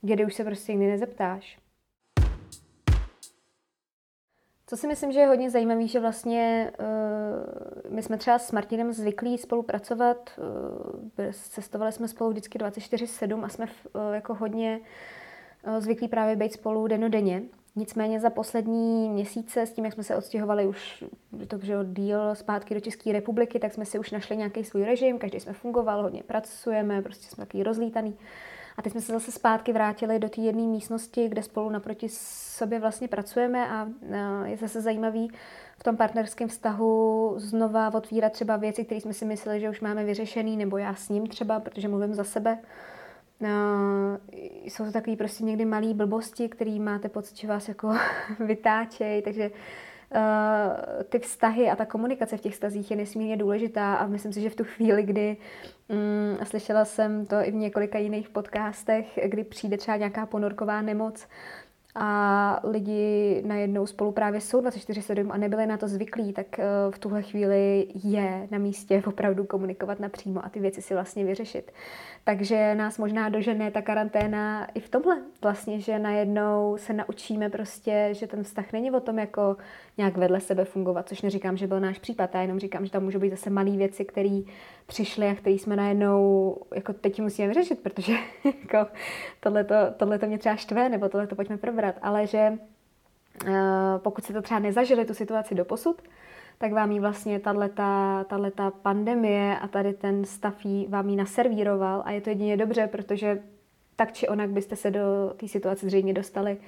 kdy už se prostě nikdy nezeptáš. Co si myslím, že je hodně zajímavé, že vlastně uh, my jsme třeba s Martinem zvyklí spolupracovat, uh, cestovali jsme spolu vždycky 24-7 a jsme uh, jako hodně uh, zvyklí právě být spolu denodenně. Nicméně za poslední měsíce, s tím, jak jsme se odstěhovali už to, že díl zpátky do České republiky, tak jsme si už našli nějaký svůj režim, každý jsme fungoval, hodně pracujeme, prostě jsme takový rozlítaný. A teď jsme se zase zpátky vrátili do té jedné místnosti, kde spolu naproti sobě vlastně pracujeme a je zase zajímavý v tom partnerském vztahu znova otvírat třeba věci, které jsme si mysleli, že už máme vyřešený, nebo já s ním třeba, protože mluvím za sebe. Jsou to takové prostě někdy malé blbosti, které máte pocit, že vás jako [laughs] vytáčejí, takže Eh, ty vztahy a ta komunikace v těch stazích je nesmírně důležitá a myslím si, že v tu chvíli, kdy mm, slyšela jsem to i v několika jiných podcastech, kdy přijde třeba nějaká ponorková nemoc a lidi najednou spolu právě jsou 24-7 a nebyli na to zvyklí, tak eh, v tuhle chvíli je na místě opravdu komunikovat napřímo a ty věci si vlastně vyřešit. Takže nás možná dožene ta karanténa i v tomhle vlastně, že najednou se naučíme prostě, že ten vztah není o tom jako nějak vedle sebe fungovat, což neříkám, že byl náš případ, já jenom říkám, že tam můžou být zase malé věci, které přišly a které jsme najednou jako teď musíme vyřešit, protože [laughs] jako tohle to mě třeba štve, nebo tohle to pojďme probrat, ale že uh, pokud se to třeba nezažili tu situaci do posud, tak vám ji vlastně tato pandemie a tady ten stav jí, vám ji naservíroval a je to jedině dobře, protože tak či onak byste se do té situace zřejmě dostali.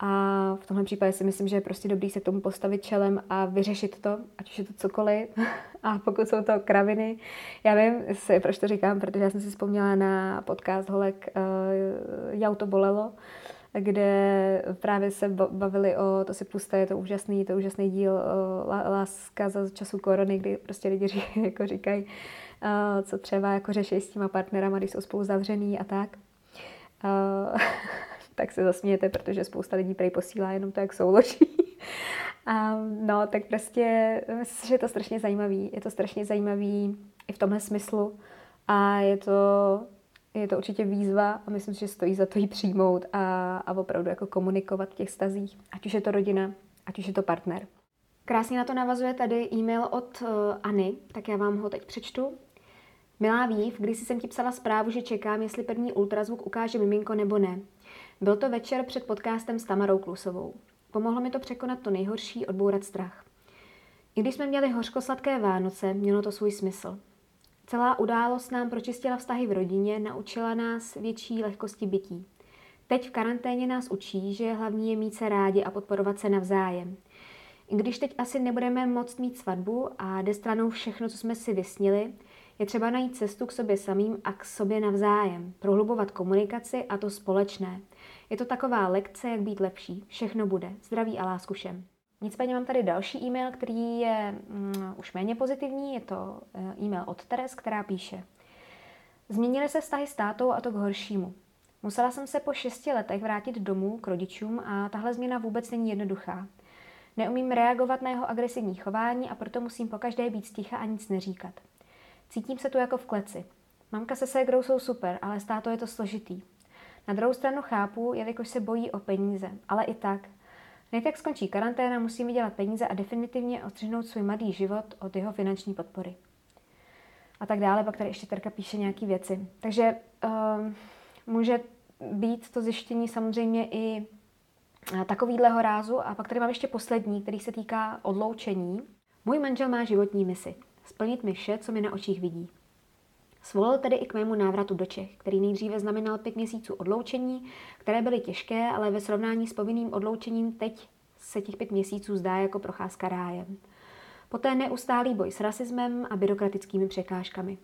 A v tomhle případě si myslím, že je prostě dobrý se k tomu postavit čelem a vyřešit to, ať už je to cokoliv. [laughs] A pokud jsou to kraviny, já vím, proč to říkám, protože já jsem si vzpomněla na podcast Holek uh, Jau to bolelo, kde právě se bavili o, to si puste, je to úžasný, to úžasný díl Láska za času korony, kdy prostě lidi ří, [laughs] jako říkají, co třeba jako řeší s těma partnerama, když jsou spolu zavřený a tak. [laughs] tak se zasmějete, protože spousta lidí prej posílá jenom to, jak souloží. [laughs] A no, tak prostě myslím, že je to strašně zajímavý. Je to strašně zajímavý i v tomhle smyslu. A je to je to určitě výzva a myslím, že stojí za to ji přijmout a, a opravdu jako komunikovat v těch stazích, ať už je to rodina, ať už je to partner. Krásně na to navazuje tady e-mail od uh,Any, tak já vám ho teď přečtu. Milá Vív, když jsem ti psala zprávu, že čekám, jestli první ultrazvuk ukáže miminko nebo ne. Byl to večer před podcastem s Tamarou Klusovou. Pomohlo mi to překonat to nejhorší, odbourat strach. I když jsme měli hořkosladké Vánoce, mělo to svůj smysl. Celá událost nám pročistila vztahy v rodině, naučila nás větší lehkosti bytí. Teď v karanténě nás učí, že hlavní je mít se rádi a podporovat se navzájem. I když teď asi nebudeme moct mít svatbu a jde stranou všechno, co jsme si vysnili, je třeba najít cestu k sobě samým a k sobě navzájem, prohlubovat komunikaci a to společné. Je to taková lekce, jak být lepší. Všechno bude. Zdraví a lásku všem. Nicméně mám tady další e-mail, který je mm, už méně pozitivní. Je to eh, e-mail od Teres, která píše. Změnily se vztahy s tátou a to k horšímu. Musela jsem se po šesti letech vrátit domů k rodičům a tahle změna vůbec není jednoduchá. Neumím reagovat na jeho agresivní chování a proto musím pokaždé být sticha a nic neříkat. Cítím se tu jako v kleci. Mamka se ségrou jsou super, ale s tátou je to složitý. Na druhou stranu chápu, jelikož se bojí o peníze, ale i tak. Jak skončí karanténa, musím vydělat peníze a definitivně odstřihnout svůj mladý život od jeho finanční podpory. A tak dále, pak tady ještě Terka píše nějaké věci. Takže uh, může být to zjištění samozřejmě i eh, takovýhleho rázu. A pak tady mám ještě poslední, který se týká odloučení. Můj manžel má životní misi. Splnit mi vše, co mi na očích vidí. Svolil tedy i k mému návratu do Čech, který nejdříve znamenal pět měsíců odloučení, které byly těžké, ale ve srovnání s povinným odloučením teď se těch pět měsíců zdá jako procházka rájem. Poté neustálý boj s rasismem a byrokratickými překážkami.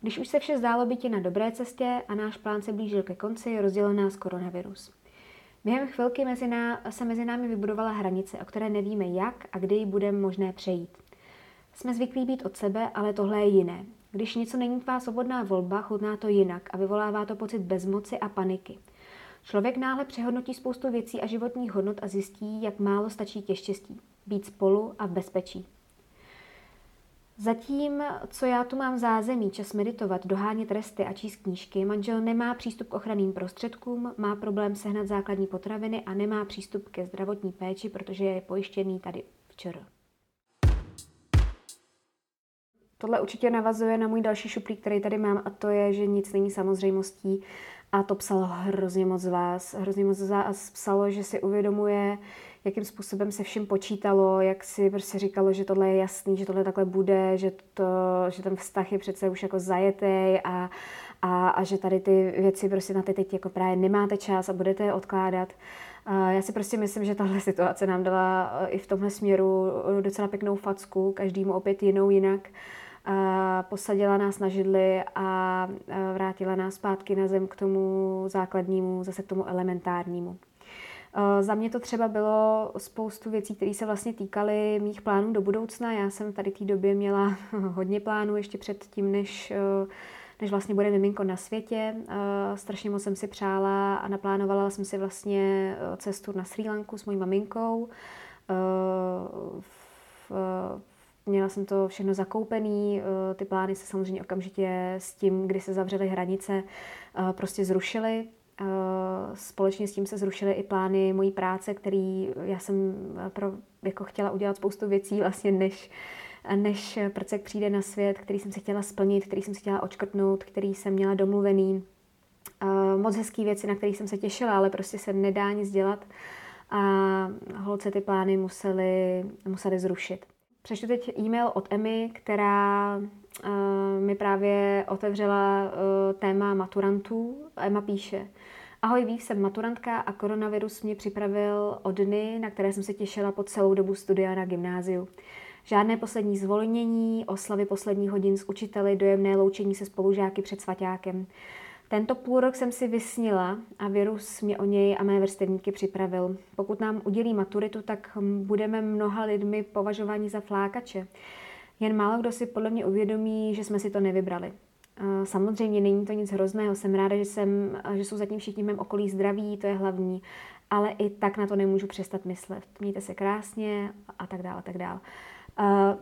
Když už se vše zdálo být na dobré cestě a náš plán se blížil ke konci, rozdělil nás koronavirus. Během chvilky mezi ná, se mezi námi vybudovala hranice, o které nevíme jak a kdy ji bude možné přejít. Jsme zvyklí být od sebe, ale tohle je jiné. Když něco není tvá svobodná volba, chutná to jinak a vyvolává to pocit bezmoci a paniky. Člověk náhle přehodnotí spoustu věcí a životních hodnot a zjistí, jak málo stačí ke štěstí. Být spolu a v bezpečí. Zatím, co já tu mám v zázemí, čas meditovat, dohánět resty a číst knížky, manžel nemá přístup k ochranným prostředkům, má problém sehnat základní potraviny a nemá přístup ke zdravotní péči, protože je pojištěný tady včera. Tohle určitě navazuje na můj další šuplík, který tady mám, a to je, že nic není samozřejmostí. A to psalo hrozně moc z vás. Hrozně moc z vás psalo, že si uvědomuje, jakým způsobem se vším počítalo, jak si prostě říkalo, že tohle je jasný, že tohle takhle bude, že, to, že ten vztah je přece už jako zajetý a, a, a že tady ty věci prostě na ty teď jako právě nemáte čas a budete je odkládat. Já si prostě myslím, že tahle situace nám dala i v tomhle směru docela pěknou facku, každému opět jinou jinak posadila nás na židli a vrátila nás zpátky na zem k tomu základnímu, zase k tomu elementárnímu. Za mě to třeba bylo spoustu věcí, které se vlastně týkaly mých plánů do budoucna. Já jsem tady té době měla [laughs] hodně plánů ještě před tím, než, než vlastně bude miminko na světě. Strašně moc jsem si přála a naplánovala jsem si vlastně cestu na Sri Lanku s mojí maminkou. V, Měla jsem to všechno zakoupený, eh, ty plány se samozřejmě okamžitě s tím, kdy se zavřely hranice, eh, prostě zrušily. Eh, společně s tím se zrušily i plány mojí práce, který já jsem pro, jako chtěla udělat spoustu věcí vlastně, než, než prcek přijde na svět, který jsem si chtěla splnit, který jsem si chtěla očkrtnout, který jsem měla domluvený. Moc hezký věci, na kterých jsem se těšila, ale prostě se nedá nic dělat a holce ty plány museli, museli zrušit. Přečtu teď e-mail od Emmy, která uh, mi právě otevřela uh, téma maturantů. Emma píše, Ahoj, víš, jsem maturantka a koronavirus mě připravil o dny, na které jsem se těšila po celou dobu studia na gymnáziu. Žádné poslední zvolnění, oslavy posledních hodin s učiteli, dojemné loučení se spolužáky před svaťákem. Tento půl rok jsem si vysnila a virus mě o něj a mé vrstevníky připravil. Pokud nám udělí maturitu, tak budeme mnoha lidmi považováni za flákače. Jen málo kdo si podle mě uvědomí, že jsme si to nevybrali. Samozřejmě není to nic hrozného, jsem ráda, že, jsem, že jsou zatím všichni v mém okolí zdraví, to je hlavní, ale i tak na to nemůžu přestat myslet. Mějte se krásně a tak dále, a tak dále.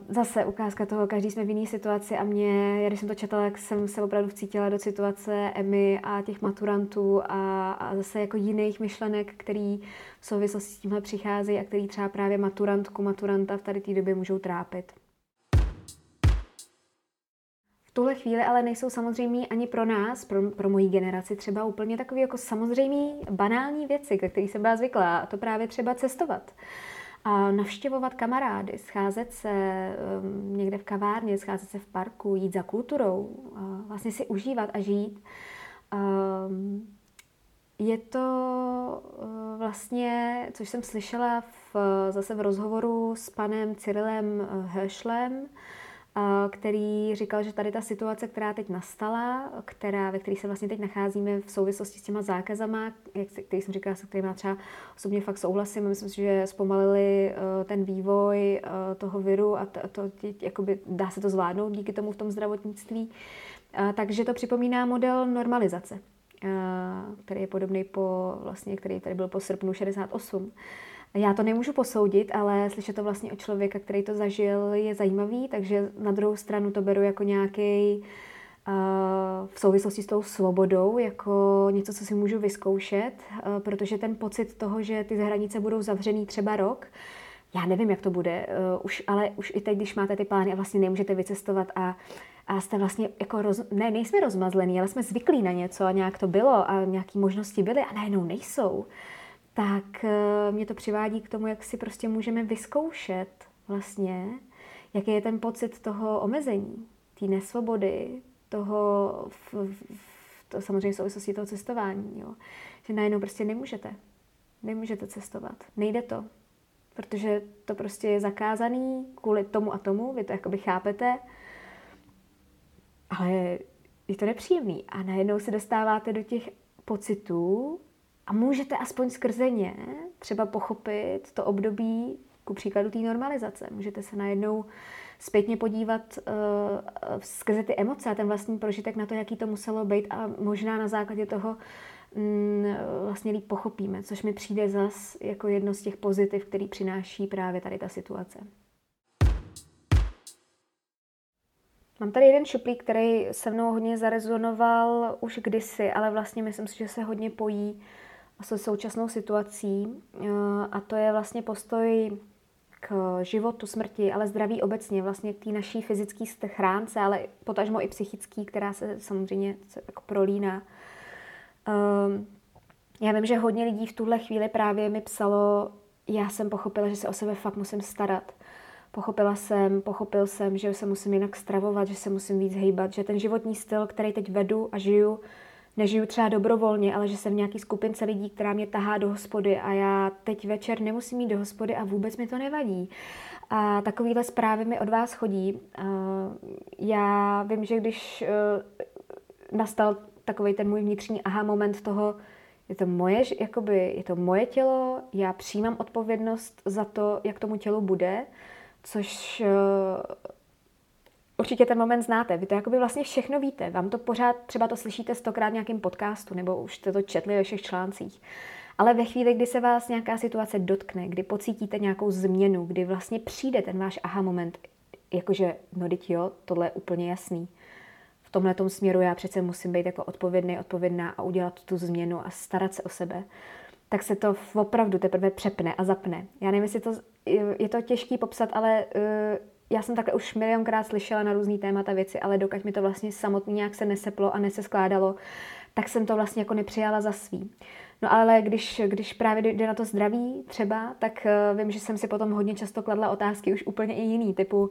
Zase ukázka toho, každý jsme v jiné situaci a mě, já když jsem to četla, tak jsem se opravdu vcítila do situace Emmy a těch maturantů a, a zase jako jiných myšlenek, který v souvislosti s tímhle přicházejí a který třeba právě maturantku, maturanta v tady té době můžou trápit. V tuhle chvíli ale nejsou samozřejmě ani pro nás, pro, pro moji generaci třeba úplně takové jako samozřejmé banální věci, ke kterým jsem byla zvyklá, a to právě třeba cestovat. Uh, a navštěvovat kamarády, scházet se um, někde v kavárně, scházet se v parku, jít za kulturou, vlastně si užívat a žít. Um, je to vlastně, což jsem slyšela v, zase v rozhovoru s panem Cyrilem Herschlem, který říkal, že tady ta situace, která teď nastala, která, ve které se vlastně teď nacházíme v souvislosti s těma zákazama, jak, který jsem říkala, se kterými třeba osobně fakt souhlasím, myslím si, že zpomalili uh, ten vývoj uh, toho viru a to, to jakoby, dá se to zvládnout díky tomu v tom zdravotnictví. Uh, takže to připomíná model normalizace, který je podobný po, vlastně, který tady byl po srpnu 68. Já to nemůžu posoudit, ale slyšet to vlastně od člověka, který to zažil, je zajímavý, takže na druhou stranu to beru jako nějaký uh, v souvislosti s tou svobodou, jako něco, co si můžu vyzkoušet, uh, protože ten pocit toho, že ty hranice budou zavřený třeba rok, já nevím, jak to bude, uh, už, ale už i teď, když máte ty plány a vlastně nemůžete vycestovat a, a jste vlastně jako, roz, ne, nejsme rozmazlení, ale jsme zvyklí na něco a nějak to bylo a nějaké možnosti byly a najednou nejsou tak eh, mě to přivádí k tomu, jak si prostě můžeme vyzkoušet vlastně, jaký je ten pocit toho omezení, té nesvobody, toho, v, v, to samozřejmě v souvislosti toho cestování, jo. že najednou prostě nemůžete, nemůžete cestovat, nejde to, protože to prostě je zakázaný kvůli tomu a tomu, vy to jakoby chápete, ale je to nepříjemný a najednou se dostáváte do těch pocitů, a můžete aspoň skrze ně třeba pochopit to období, ku příkladu té normalizace. Můžete se najednou zpětně podívat uh, skrze ty emoce a ten vlastní prožitek na to, jaký to muselo být a možná na základě toho um, vlastně líp pochopíme, což mi přijde zas jako jedno z těch pozitiv, který přináší právě tady ta situace. Mám tady jeden šuplík, který se mnou hodně zarezonoval už kdysi, ale vlastně myslím si, že se hodně pojí se současnou situací eh, a to je vlastně postoj k životu, smrti, ale zdraví obecně, vlastně k té naší fyzické chránce, ale potažmo i psychický, která se samozřejmě se jako prolíná. Um, já vím, že hodně lidí v tuhle chvíli právě mi psalo, já jsem pochopila, že se o sebe fakt musím starat. Pochopila jsem, pochopil jsem, že se musím jinak stravovat, že se musím víc hejbat, že ten životní styl, který teď vedu a žiju, nežiju třeba dobrovolně, ale že jsem v nějaký skupince lidí, která mě tahá do hospody a já teď večer nemusím jít do hospody a vůbec mi to nevadí. A takovýhle zprávy mi od vás chodí. Já vím, že když e, nastal takový ten můj vnitřní aha moment toho, je to moje, jakoby, je to moje tělo, já přijímám odpovědnost za to, jak tomu tělu bude, což e, určitě ten moment znáte. Vy to jakoby vlastně všechno víte. Vám to pořád, třeba to slyšíte stokrát v nějakém podcastu, nebo už jste to četli ve všech článcích. Ale ve chvíli, kdy se vás nějaká situace dotkne, kdy pocítíte nějakou změnu, kdy vlastně přijde ten váš aha moment, jakože, no teď jo, tohle je úplně jasný. V tomhle směru já přece musím být jako odpovědný, odpovědná a udělat tu změnu a starat se o sebe, tak se to opravdu teprve přepne a zapne. Já nevím, jestli to, je to těžký popsat, ale uh, já jsem takhle už milionkrát slyšela na různý témata věci, ale dokud mi to vlastně samotně nějak se neseplo a neseskládalo, tak jsem to vlastně jako nepřijala za svý. No ale když, když právě jde na to zdraví třeba, tak uh, vím, že jsem si potom hodně často kladla otázky už úplně i jiný, typu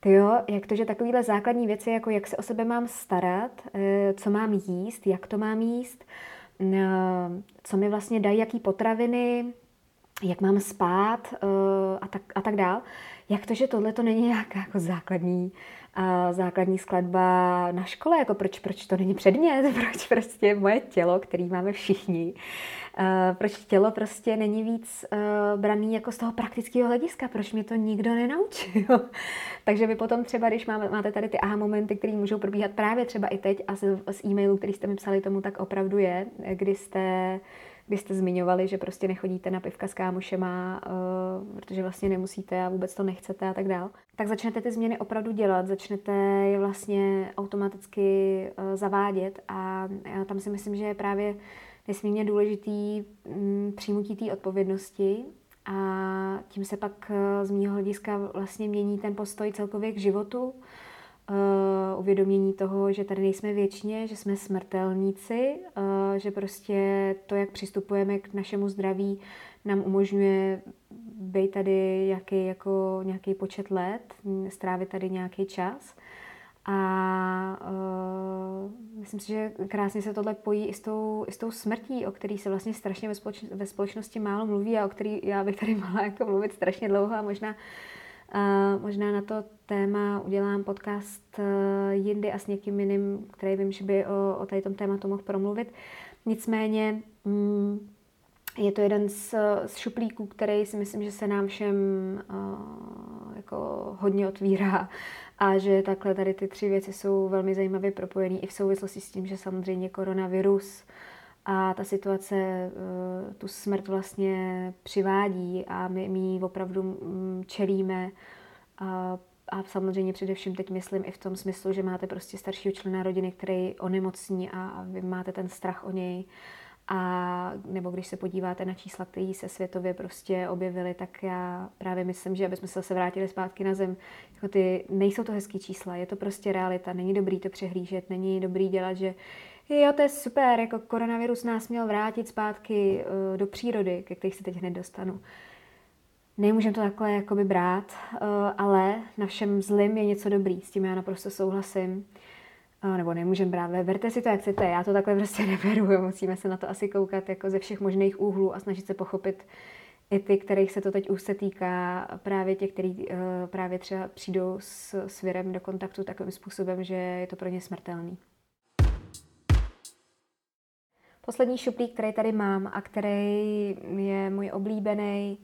ty jo, jak to, že takovýhle základní věci, jako jak se o sebe mám starat, uh, co mám jíst, jak to mám jíst, uh, co mi vlastně dají, jaký potraviny, jak mám spát a tak, a tak dál. Jak to, že tohle to není nějaká jako základní, uh, základní skladba na škole, jako proč, proč to není předmět, [laughs] proč prostě moje tělo, který máme všichni, uh, proč tělo prostě není víc uh, braný jako z toho praktického hlediska, proč mě to nikdo nenaučil. [laughs] Takže vy potom třeba, když máme, máte tady ty aha momenty, které můžou probíhat právě třeba i teď a z, z e-mailu, který jste mi psali, tomu tak opravdu je, kdy jste kdy jste zmiňovali, že prostě nechodíte na pivka s kámošema, uh, protože vlastně nemusíte a vůbec to nechcete a tak dál, tak začnete ty změny opravdu dělat, začnete je vlastně automaticky uh, zavádět a já tam si myslím, že je právě nesmírně důležitý um, přijmutí té odpovědnosti a tím se pak uh, z mého hlediska vlastně mění ten postoj celkově k životu, uvědomění toho, že tady nejsme věčně, že jsme smrtelníci, uh, že prostě to, jak přistupujeme k našemu zdraví, nám umožňuje být tady jaký, jako nějaký počet let, strávit tady nějaký čas. A uh, myslím si, že krásně se tohle pojí i s tou, i s tou smrtí, o který se vlastně strašně ve, společ, ve společnosti málo mluví a o který já bych tady [laughs] mohla jako mluvit strašně dlouho a možná, uh, možná na to téma udělám podcast uh, jindy a s někým jiným, který vím, že by o, o tady tom tématu mohl promluvit. Nicméně mm, je to jeden z, z šuplíků, který si myslím, že se nám všem uh, jako hodně otvírá a že takhle tady ty tři věci jsou velmi zajímavě propojené i v souvislosti s tím, že samozřejmě koronavirus a ta situace uh, tu smrt vlastně přivádí a my, my ji opravdu um, čelíme a, a samozřejmě především teď myslím i v tom smyslu, že máte prostě staršího člena rodiny, který onemocní a, a vy máte ten strach o něj. A nebo když se podíváte na čísla, které se světově prostě objevily, tak já právě myslím, že abychom se vrátili zpátky na zem, jako ty, nejsou to hezký čísla, je to prostě realita, není dobrý to přehlížet, není dobrý dělat, že jo, to je super, jako koronavirus nás měl vrátit zpátky uh, do přírody, ke kterých se teď hned dostanu. Nemůžeme to takhle jakoby brát, uh, ale na všem zlým je něco dobrý, s tím já naprosto souhlasím nebo nemůžeme brát, berte si to, jak chcete, já to takhle prostě [laughs] neberu, musíme se na to asi koukat jako ze všech možných úhlů a snažit se pochopit i ty, kterých se to teď už se týká, právě těch, kteří právě třeba přijdou s, s virem do kontaktu takovým způsobem, že je to pro ně smrtelný. Poslední šuplík, který tady mám a který je můj oblíbený,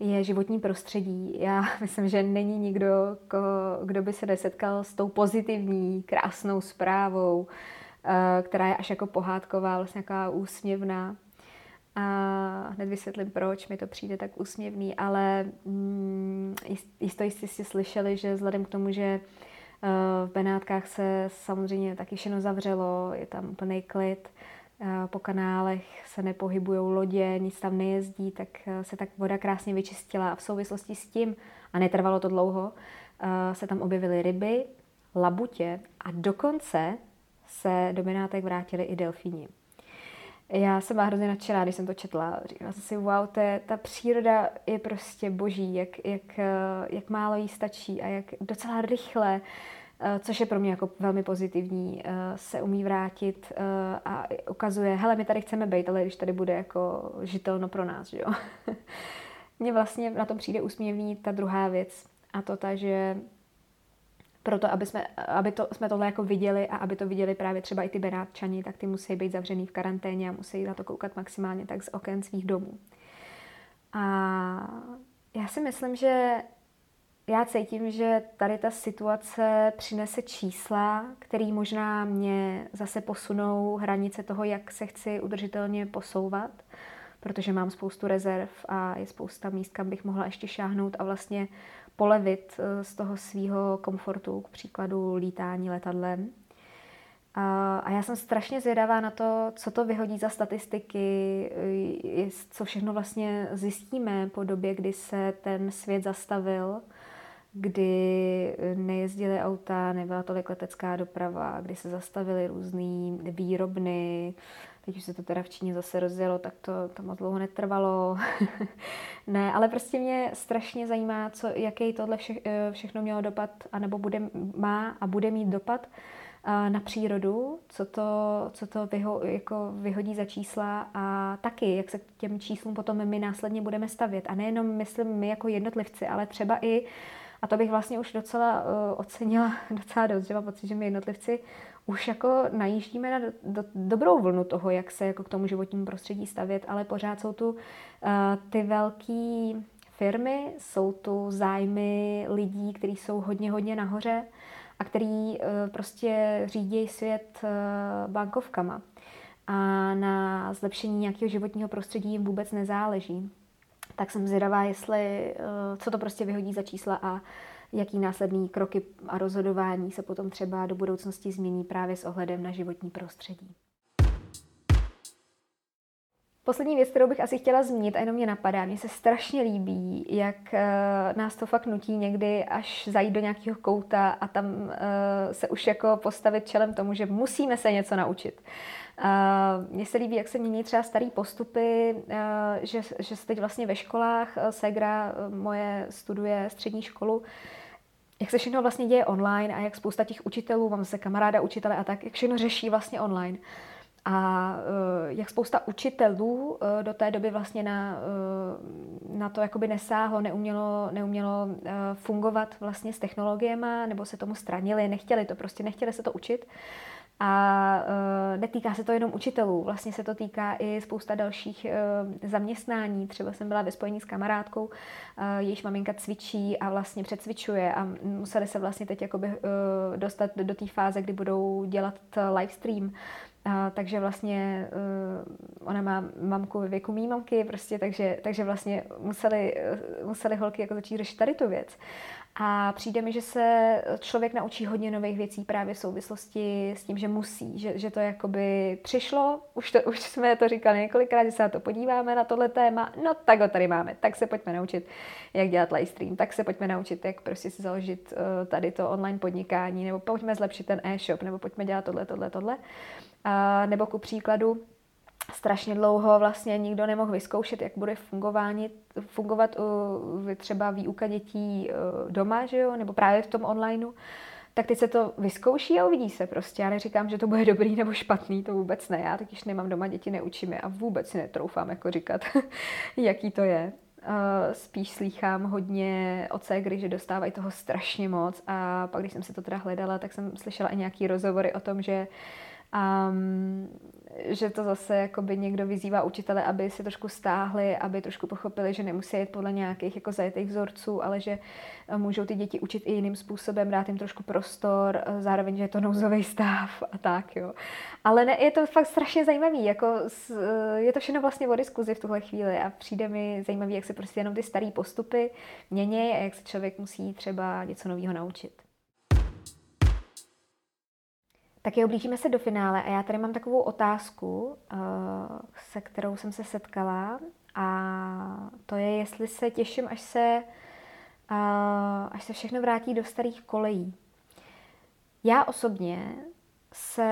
je životní prostředí. Já [laughs] myslím, že není nikdo, kdo by se nesetkal s tou pozitivní, krásnou zprávou, eh, která je až jako pohádková, vlastně nějaká úsměvná. A hned vysvětlím, proč mi to přijde tak úsměvný, ale mm, jisto jistě si slyšeli, že vzhledem k tomu, že eh, v Benátkách se samozřejmě taky všechno zavřelo, je tam plný klid, po kanálech se nepohybují lodě, nic tam nejezdí, tak eh, se tak voda krásně vyčistila a v souvislosti s tím, a netrvalo to dlouho, eh, se tam objevily ryby, labutě a dokonce se do Benátek vrátili i delfíni. Já jsem byla hrozně nadšená, když jsem to četla. Říkala jsem si, wow, to je, ta příroda je prostě boží, jak, jak, jak málo jí stačí a jak docela rychle Eh, což je pro mě jako velmi pozitivní, eh, se umí vrátit eh, a ukazuje, hele, my tady chceme být, ale když tady bude jako žitelno pro nás, že jo. [laughs] Mně vlastně na tom přijde úsměvný ta druhá věc a to ta, že proto, aby, jsme, aby to, jsme tohle jako viděli a aby to viděli právě třeba i ty Benátčani, tak ty musí být zavřený v karanténě a musí na to koukat maximálně tak z oken svých domů. A já si myslím, že já cítím, že tady ta situace přinese čísla, které možná mě zase posunou hranice toho, jak se chci udržitelně posouvat, protože mám spoustu rezerv a je spousta míst, kam bych mohla ještě šáhnout a vlastně polevit eh, z toho svého komfortu, k příkladu lítání letadlem. A já jsem strašně zvědavá na to, co to vyhodí za statistiky, eh, co všechno vlastně zjistíme po době, kdy se ten svět zastavil kdy nejezdily auta, nebyla tolik letecká doprava, kdy se zastavily různé výrobny, teď už se to teda v Číně zase rozjelo, tak to, to moc dlouho netrvalo. [laughs] ne, ale prostě mě strašně zajímá, co, jaký tohle vše, eh, všechno mělo dopad, anebo bude, má a bude mít dopad eh, na přírodu, co to, co to vyho, jako vyhodí za čísla a taky, jak se k těm číslům potom my následně budeme stavět. A nejenom, myslím, my jako jednotlivci, ale třeba i a to bych vlastně už docela uh, ocenila [laughs] docela dost, že mám pocit, že my jednotlivci už jako najíždíme na do, do, dobrou vlnu toho, jak se jako k tomu životnímu prostředí stavět, ale pořád jsou tu uh, ty velké firmy, jsou tu zájmy lidí, kteří jsou hodně, hodně nahoře a který uh, prostě řídí svět uh, bankovkama. A na zlepšení nějakého životního prostředí jim vůbec nezáleží tak jsem zvědavá, jestli, eh, co to prostě vyhodí za čísla a jaký následný kroky a rozhodování se potom třeba do budoucnosti změní právě s ohledem na životní prostředí. Poslední věc, kterou bych asi chtěla zmínit, a jenom mě napadá, mně se strašně líbí, jak eh, nás to fakt nutí někdy až zajít do nějakého kouta a tam eh, se už jako postavit čelem tomu, že musíme se něco naučit. Mně se líbí, jak se mění třeba starý postupy, že, že se teď vlastně ve školách, Segra moje studuje střední školu, jak se všechno vlastně děje online a jak spousta těch učitelů, mám zase kamaráda učitele a tak, jak všechno řeší vlastně online. A jak spousta učitelů do té doby vlastně na, na to jakoby nesáhlo, neumělo, neumělo fungovat vlastně s technologiemi, nebo se tomu stranili, nechtěli to, prostě nechtěli se to učit. A uh, netýká se to jenom učitelů, vlastně se to týká i spousta dalších uh, zaměstnání. Třeba jsem byla ve spojení s kamarádkou, uh, jejíž maminka cvičí a vlastně přecvičuje a museli se vlastně teď jakoby, uh, dostat do, té fáze, kdy budou dělat live stream. Uh, takže vlastně uh, ona má mamku ve věku mý mamky, prostě, takže, takže vlastně museli, museli holky jako začít řešit tady tu věc. A přijde mi, že se člověk naučí hodně nových věcí právě v souvislosti s tím, že musí, že, že to jakoby přišlo, už, to, už jsme to říkali několikrát, že se na to podíváme, na tohle téma, no tak ho tady máme, tak se pojďme naučit, jak dělat live stream, tak se pojďme naučit, jak prostě si založit uh, tady to online podnikání, nebo pojďme zlepšit ten e-shop, nebo pojďme dělat tohle, tohle, tohle. Uh, nebo ku příkladu, strašně dlouho vlastně nikdo nemohl vyzkoušet, jak bude fungování, fungovat uh, třeba výuka dětí uh, doma, že jo, nebo právě v tom onlineu. Tak teď se to vyzkouší a uvidí se prostě. Já neříkám, že to bude dobrý nebo špatný, to vůbec ne. Já totiž nemám doma děti, neučím je a vůbec si netroufám jako říkat, [laughs] jaký to je. Uh, spíš slýchám hodně od ségry, že dostávají toho strašně moc a pak, když jsem se to teda hledala, tak jsem slyšela i nějaký rozhovory o tom, že um, že to zase jakoby někdo vyzývá učitele, aby si trošku stáhli, aby trošku pochopili, že nemusí jít podle nějakých jako zajetých vzorců, ale že eh, můžou ty děti učit i jiným způsobem, dát jim trošku prostor, eh, zároveň, že je to nouzový stav a tak, jo. Ale ne, je to fakt strašně zajímavý, jako eh, je to všechno vlastně o diskuzi v tuhle chvíli a přijde mi zajímavý, jak se prostě jenom ty staré postupy mění a jak se člověk musí třeba něco nového naučit. Tak jo, blížíme se do finále a já tady mám takovou otázku, eh, se kterou jsem se setkala a to je, jestli se těším, až se, eh, až se všechno vrátí do starých kolejí. Já osobně se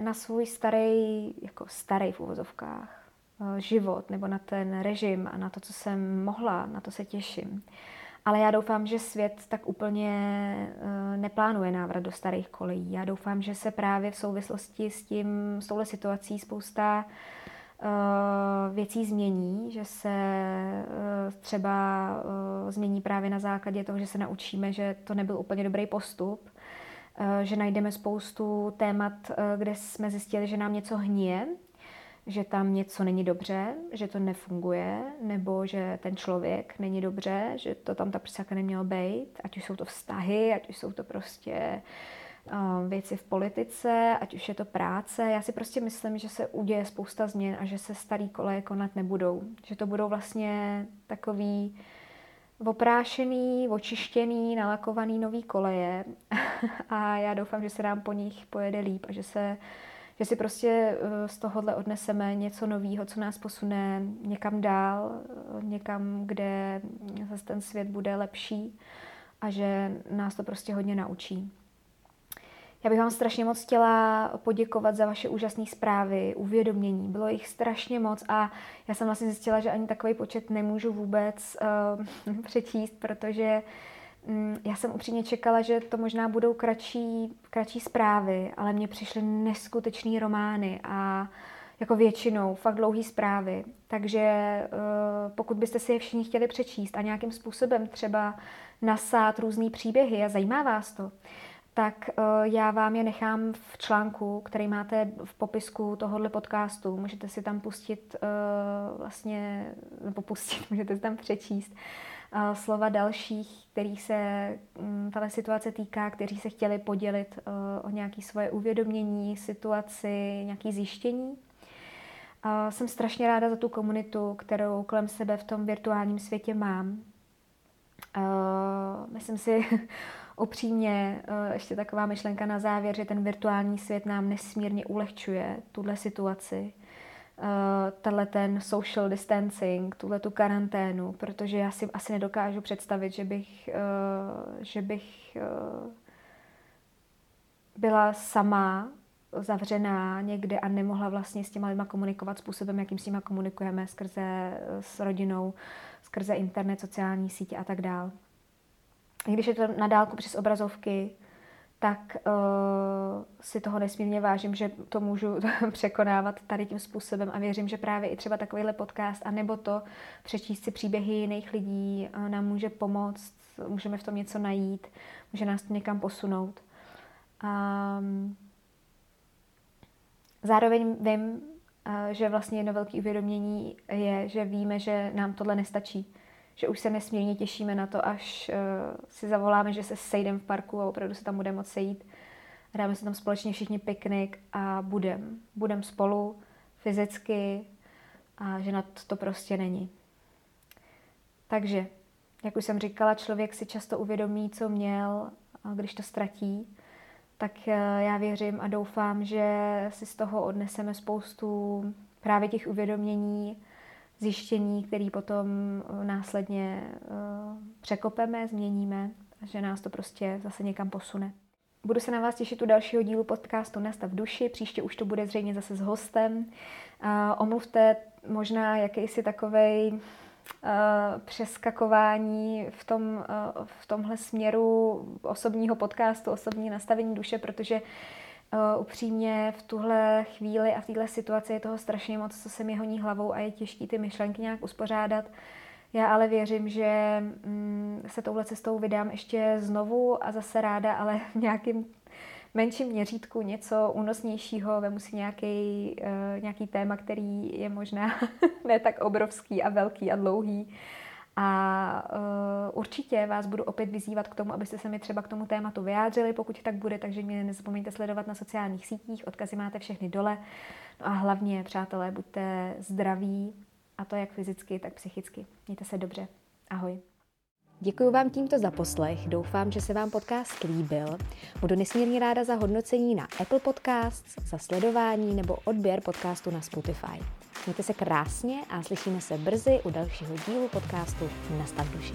na svůj starý, jako starý v uvozovkách, eh, život nebo na ten režim a na to, co jsem mohla, na to se těším. Ale já doufám, že svět tak úplně uh, neplánuje návrat do starých kolejí. Já doufám, že se právě v souvislosti s tím, s touhle situací spousta uh, věcí změní, že se uh, třeba změní právě na základě toho, že se naučíme, že to nebyl úplně dobrý postup, že najdeme spoustu témat, kde jsme zjistili, že nám něco hníje že tam něco není dobře, že to nefunguje, nebo že ten člověk není dobře, že to tam ta psychika nemělo být, ať už jsou to vztahy, ať už jsou to prostě uh, věci v politice, ať už je to práce. Já si prostě myslím, že se uděje spousta změn a že se starý koleje konat nebudou. Že to budou vlastně takový oprášený, očištěný, nalakovaný nový koleje [laughs] a já doufám, že se nám po nich pojede líp a že se že si prostě eh, z tohohle odneseme něco nového, co nás posune někam dál, eh, někam, kde zase ten svět bude lepší a že nás to prostě hodně naučí. Já bych vám strašně moc chtěla poděkovat za vaše úžasné zprávy, uvědomění. Bylo jich strašně moc a já jsem vlastně zjistila, že ani takový počet nemůžu vůbec uh, [laughs] přečíst, protože uh, já jsem upřímně čekala, že to možná budou kratší, kratší zprávy, ale mně přišly neskutečný romány a jako většinou fakt dlouhé zprávy. Takže eh, pokud byste si je všichni chtěli přečíst a nějakým způsobem třeba nasát různé příběhy a zajímá vás to, tak eh, já vám je nechám v článku, který máte v popisku tohohle podcastu. Můžete si tam pustit eh, vlastně, nebo pustit, [laughs] můžete si tam přečíst slova dalších, kterých se mm, tato situace týká, kteří se chtěli podělit uh, o nějaké svoje uvědomění, situaci, nějaké zjištění. Jsem strašně ráda za tu komunitu, kterou kolem sebe v tom virtuálním světě mám. Myslím si [laughs] upřímně, uh, ještě taková myšlenka na závěr, že ten virtuální svět nám nesmírně ulehčuje tuhle situaci tenhle ten social distancing, tuhle tu karanténu, protože já si asi nedokážu představit, že bych, uh, že bych uh, byla sama zavřená někde a nemohla vlastně s těma lidma komunikovat způsobem, jakým s nimi komunikujeme skrze s rodinou, skrze internet, sociální sítě a tak dál. i když je to na dálku přes obrazovky, tak uh, si toho nesmírně vážím, že to můžu [laughs] překonávat tady tím způsobem a věřím, že právě i třeba takovýhle podcast a nebo to přečíst si příběhy jiných lidí uh, nám může pomoct, můžeme v tom něco najít, může nás to někam posunout. Um, zároveň vím, uh, že vlastně jedno velké uvědomění je, že víme, že nám tohle nestačí že už se nesmírně těšíme na to, až uh, si zavoláme, že se sejdeme v parku a opravdu se tam budeme moct sejít. Dáme si tam společně všichni piknik a budem. Budem spolu fyzicky a že na to prostě není. Takže, jak už jsem říkala, člověk si často uvědomí, co měl, když to ztratí. Tak uh, já věřím a doufám, že si z toho odneseme spoustu právě těch uvědomění, zjištění, který potom eh, následně eh, překopeme, změníme že nás to prostě zase někam posune. Budu se na vás těšit u dalšího dílu podcastu Nastav duši. Příště už to bude zřejmě zase s hostem. Omluvte možná jakýsi takovej uh, přeskakování v, tom, v tomhle směru osobního podcastu, osobní nastavení duše, protože Uh, upřímně v tuhle chvíli a v této situaci je toho strašně moc, co se mi honí hlavou a je těžké ty myšlenky nějak uspořádat. Já ale věřím, že mm, se touhle cestou vydám ještě znovu a zase ráda, ale v nějakým menším měřítku něco únosnějšího, vemu si nějaký, uh, nějaký téma, který je možná [laughs] ne tak obrovský a velký a dlouhý, a uh, určitě vás budu opět vyzývat k tomu, abyste se mi třeba k tomu tématu vyjádřili, pokud tak bude, takže mě nezapomeňte sledovat na sociálních sítích, odkazy máte všechny dole. No a hlavně, přátelé, buďte zdraví, a to jak fyzicky, tak psychicky. Mějte se dobře. Ahoj. Děkuji vám tímto za poslech, doufám, že se vám podcast líbil. Budu nesmírně ráda za hodnocení na Apple Podcasts, za sledování nebo odběr podcastu na Spotify. Mějte se krásně a slyšíme se brzy u dalšího dílu podcastu Nastav duši.